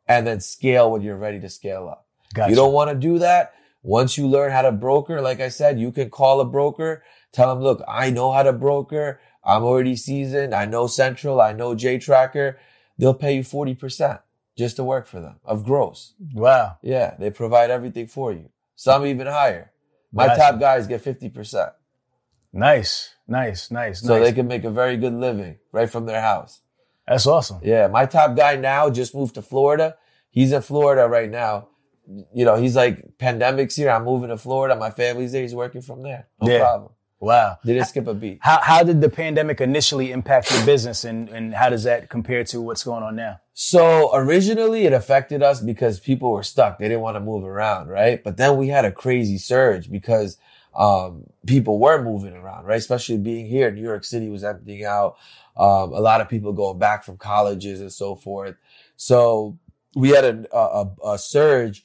and then scale when you're ready to scale up. Gotcha. You don't want to do that. Once you learn how to broker, like I said, you can call a broker, tell them, look, I know how to broker. I'm already seasoned. I know Central. I know J Tracker. They'll pay you 40% just to work for them of gross. wow. Yeah. They provide everything for you. Some even higher. My Gotcha. top guys get 50%. Nice. Nice. Nice. So nice. they can make a very good living right from their house. That's awesome. Yeah. My top guy now just moved to Florida. He's in Florida right now. You know, he's like, pandemic's here. I'm moving to Florida. My family's there. He's working from there. No Yeah. problem. Wow. Didn't skip a beat. How how did the pandemic initially impact your business and, and how does that compare to what's going on now? So originally it affected us because people were stuck. They didn't want to move around, right? But then we had a crazy surge because um, people were moving around, right? Especially being here, New York City was emptying out. Um, a lot of people going back from colleges and so forth. So we had a, a, a surge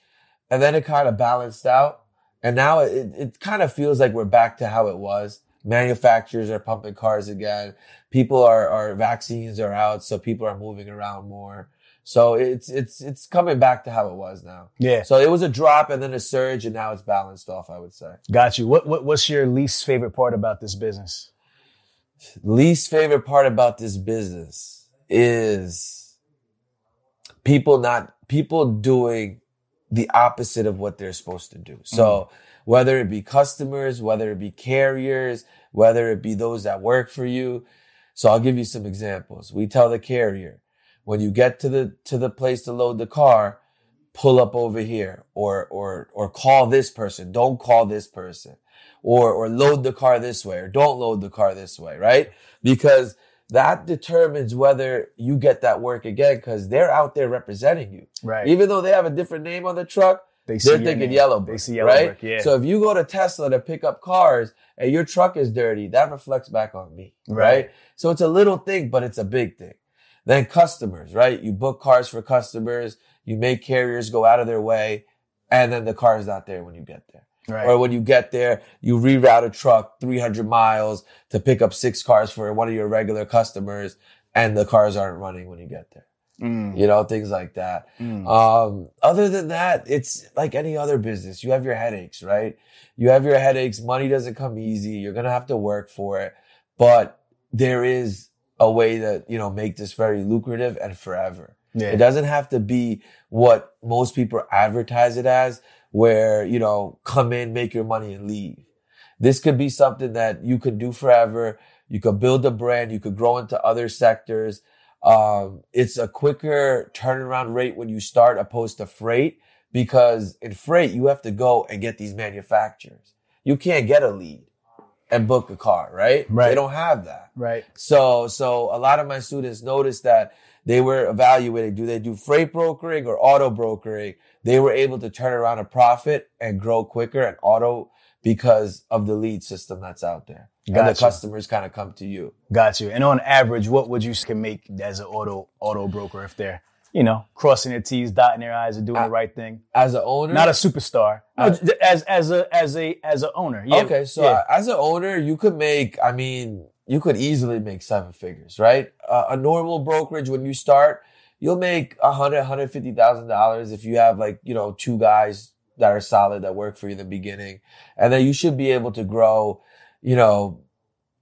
and then it kind of balanced out. And now it, it kind of feels like we're back to how it was. Manufacturers are pumping cars again. People are, are vaccines are out. So people are moving around more. So it's, it's, it's coming back to how it was now. Yeah. So it was a drop and then a surge and now it's balanced off, I would say. Got you. What, what what's your least favorite part about this business? least favorite part about this business is people not people doing the opposite of what they're supposed to do. So mm-hmm. whether it be customers, whether it be carriers, whether it be those that work for you. So I'll give you some examples. We tell the carrier, when you get to the to the place to load the car, pull up over here or or or call this person. Don't call this person. Or or load the car this way or don't load the car this way, right? Because that determines whether you get that work again because they're out there representing you. Right. Even though they have a different name on the truck, They see they're thinking name. yellow They see yellow right? brick, yeah. So if you go to Tesla to pick up cars and your truck is dirty, that reflects back on me, Right. right? So it's a little thing, but it's a big thing. Then customers, right? You book cars for customers, you make carriers go out of their way, and then the car is not there when you get there. Right. Or when you get there, you reroute a truck 300 miles to pick up six cars for one of your regular customers, and the cars aren't running when you get there. Mm, You know, things like that. mm. Um, other than that, it's like any other business. You have your headaches, right? You have your headaches. Money doesn't come easy. You're going to have to work for it, but there is a way to, you know, make this very lucrative and forever. yeah. It doesn't have to be what most people advertise it as, where, you know, come in, make your money and leave. This could be something that you could do forever. You could build a brand. You could grow into other sectors. Um, it's a quicker turnaround rate when you start opposed to freight because in freight, you have to go and get these manufacturers. You can't get a lead and book a car, right? Right. They don't have that. Right. So, so a lot of my students noticed that they were evaluating, do they do freight brokering or auto brokering? They were able to turn around a profit and grow quicker and auto because of the lead system that's out there. And the Gotcha. customers kind of come to you. Got you. And on average, what would you can make as an auto auto broker if they're, you know, crossing their T's, dotting their I's, and doing Uh, the right thing? As an owner, Not a superstar. No, Uh, as as a as a as a owner. Yeah. okay, so yeah. as an owner, you could make, I mean, you could easily make seven figures, right? Uh, a normal brokerage, when you start, you'll make a hundred, hundred fifty thousand dollars if you have like, you know, two guys that are solid that work for you in the beginning. And then you should be able to grow, you know,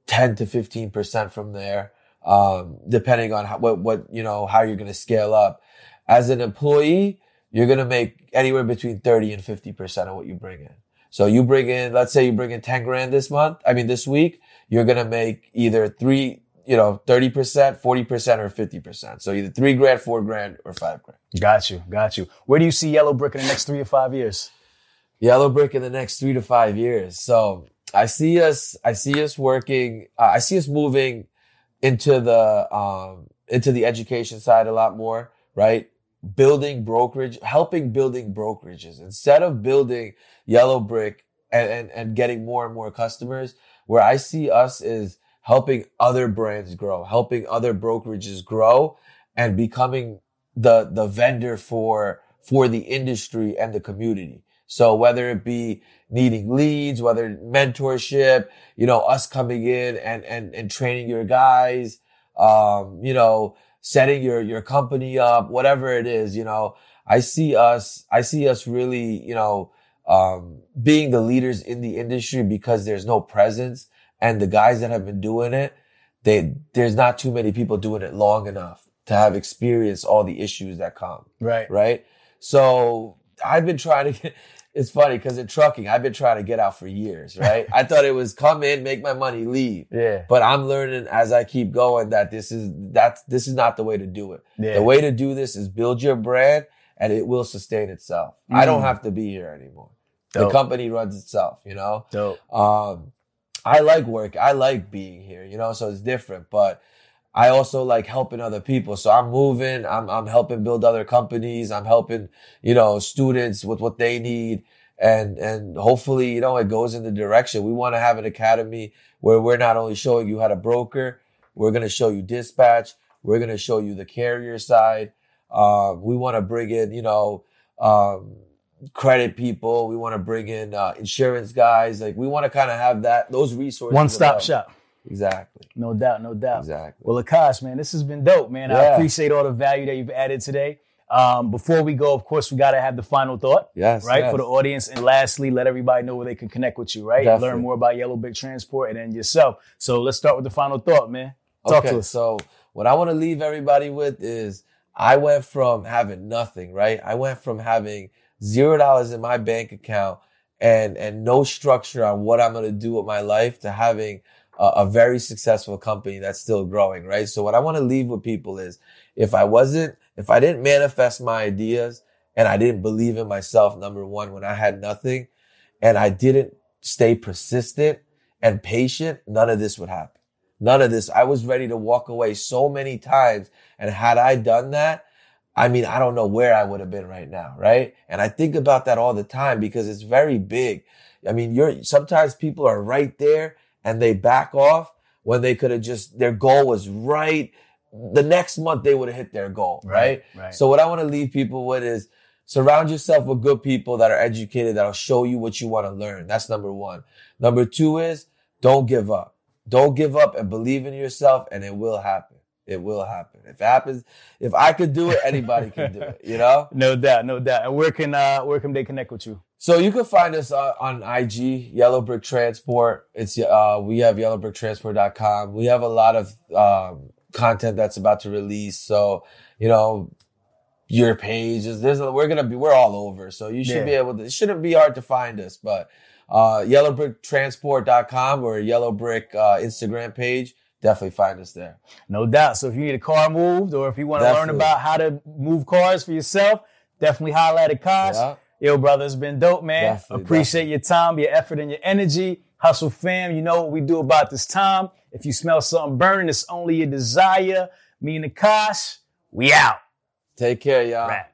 10 to 15% from there, um, depending on how, what, what, you know, how you're going to scale up. As an employee, you're going to make anywhere between 30 and 50% of what you bring in. So you bring in, let's say you bring in 10 grand this month. I mean, this week, you're going to make either three, you know, 30%, 40% or 50%. So either three grand, four grand or five grand. Got you, got you. Where do you see Yellow Brick in the next three or five years? Yellow Brick in the next three to five years. So I see us, I see us working, uh, I see us moving into the, um, into the education side a lot more, right? Building brokerage, helping building brokerages instead of building Yellow Brick and, and, and getting more and more customers. Where I see us is helping other brands grow, helping other brokerages grow and becoming the, the vendor for, for the industry and the community. So whether it be needing leads, whether mentorship, you know, us coming in and, and, and training your guys, um, you know, setting your, your company up, whatever it is, you know, I see us, I see us really, you know, um, being the leaders in the industry because there's no presence and the guys that have been doing it, they, there's not too many people doing it long enough to have experienced all the issues that come. Right. Right. So I've been trying to get, it's funny because in trucking, I've been trying to get out for years, right? I thought it was come in, make my money, leave. Yeah. But I'm learning as I keep going that this is, that's, this is not the way to do it. Yeah. The way to do this is build your brand and it will sustain itself. I don't Mm. have to be here anymore. Dope. The company runs itself, you know? Dope. Um, I like work. I like being here, you know, so it's different, but I also like helping other people. So I'm moving. I'm, I'm helping build other companies. I'm helping, you know, students with what they need. And, and hopefully, you know, it goes in the direction. We want to have an academy where we're not only showing you how to broker, we're going to show you dispatch. We're going to show you the carrier side. Um, we want to bring in, you know, um, credit people. We want to bring in uh, insurance guys. Like we want to kind of have that those resources. One stop shop. Exactly. No doubt, no doubt. Exactly. Well, Akash, man, this has been dope, man. I appreciate all the value that you've added today. Um, before we go, of course, we got to have the final thought, Yes. right, yes. for the audience. And lastly, let everybody know where they can connect with you, right? Definitely. Learn more about Yellow Brick Transport and then yourself. So let's start with the final thought, man. Talk okay, to us. so what I want to leave everybody with is I went from having nothing, right? I went from having zero dollars in my bank account and and no structure on what I'm gonna do with my life to having a, a very successful company that's still growing, right? So what I want to leave with people is if I wasn't, if I didn't manifest my ideas and I didn't believe in myself, number one, when I had nothing, and I didn't stay persistent and patient, none of this would happen. None of this. I was ready to walk away so many times. And had I done that, I mean, I don't know where I would have been right now, right? And I think about that all the time because it's very big. I mean, you're, sometimes people are right there and they back off when they could have just, their goal was right. The next month they would have hit their goal, right? Right. So what I want to leave people with is surround yourself with good people that are educated, that'll show you what you want to learn. That's number one. Number two is don't give up. Don't give up and believe in yourself and it will happen. It will happen. If it happens, if I could do it, anybody can do it, you know? no doubt, no doubt. And where can uh where can they connect with you? So you can find us uh, on IG, Yellow Brick Transport. It's uh we have yellowbricktransport.com. We have a lot of um content that's about to release. So, you know, your page is there's a, we're gonna be we're all over. So you should Yeah. be able to it shouldn't be hard to find us, but uh yellowbricktransport.com or yellow brick uh Instagram page, definitely find us there. No doubt. So if you need a car moved or if you want to learn about how to move cars for yourself, definitely holla at Akash. Yeah. Yo, brother, it's been dope, man. Definitely, Appreciate your time, your effort, and your energy. Hustle fam, you know what we do about this time. If you smell something burning, it's only your desire. Me and Akash, we out. Take care, y'all.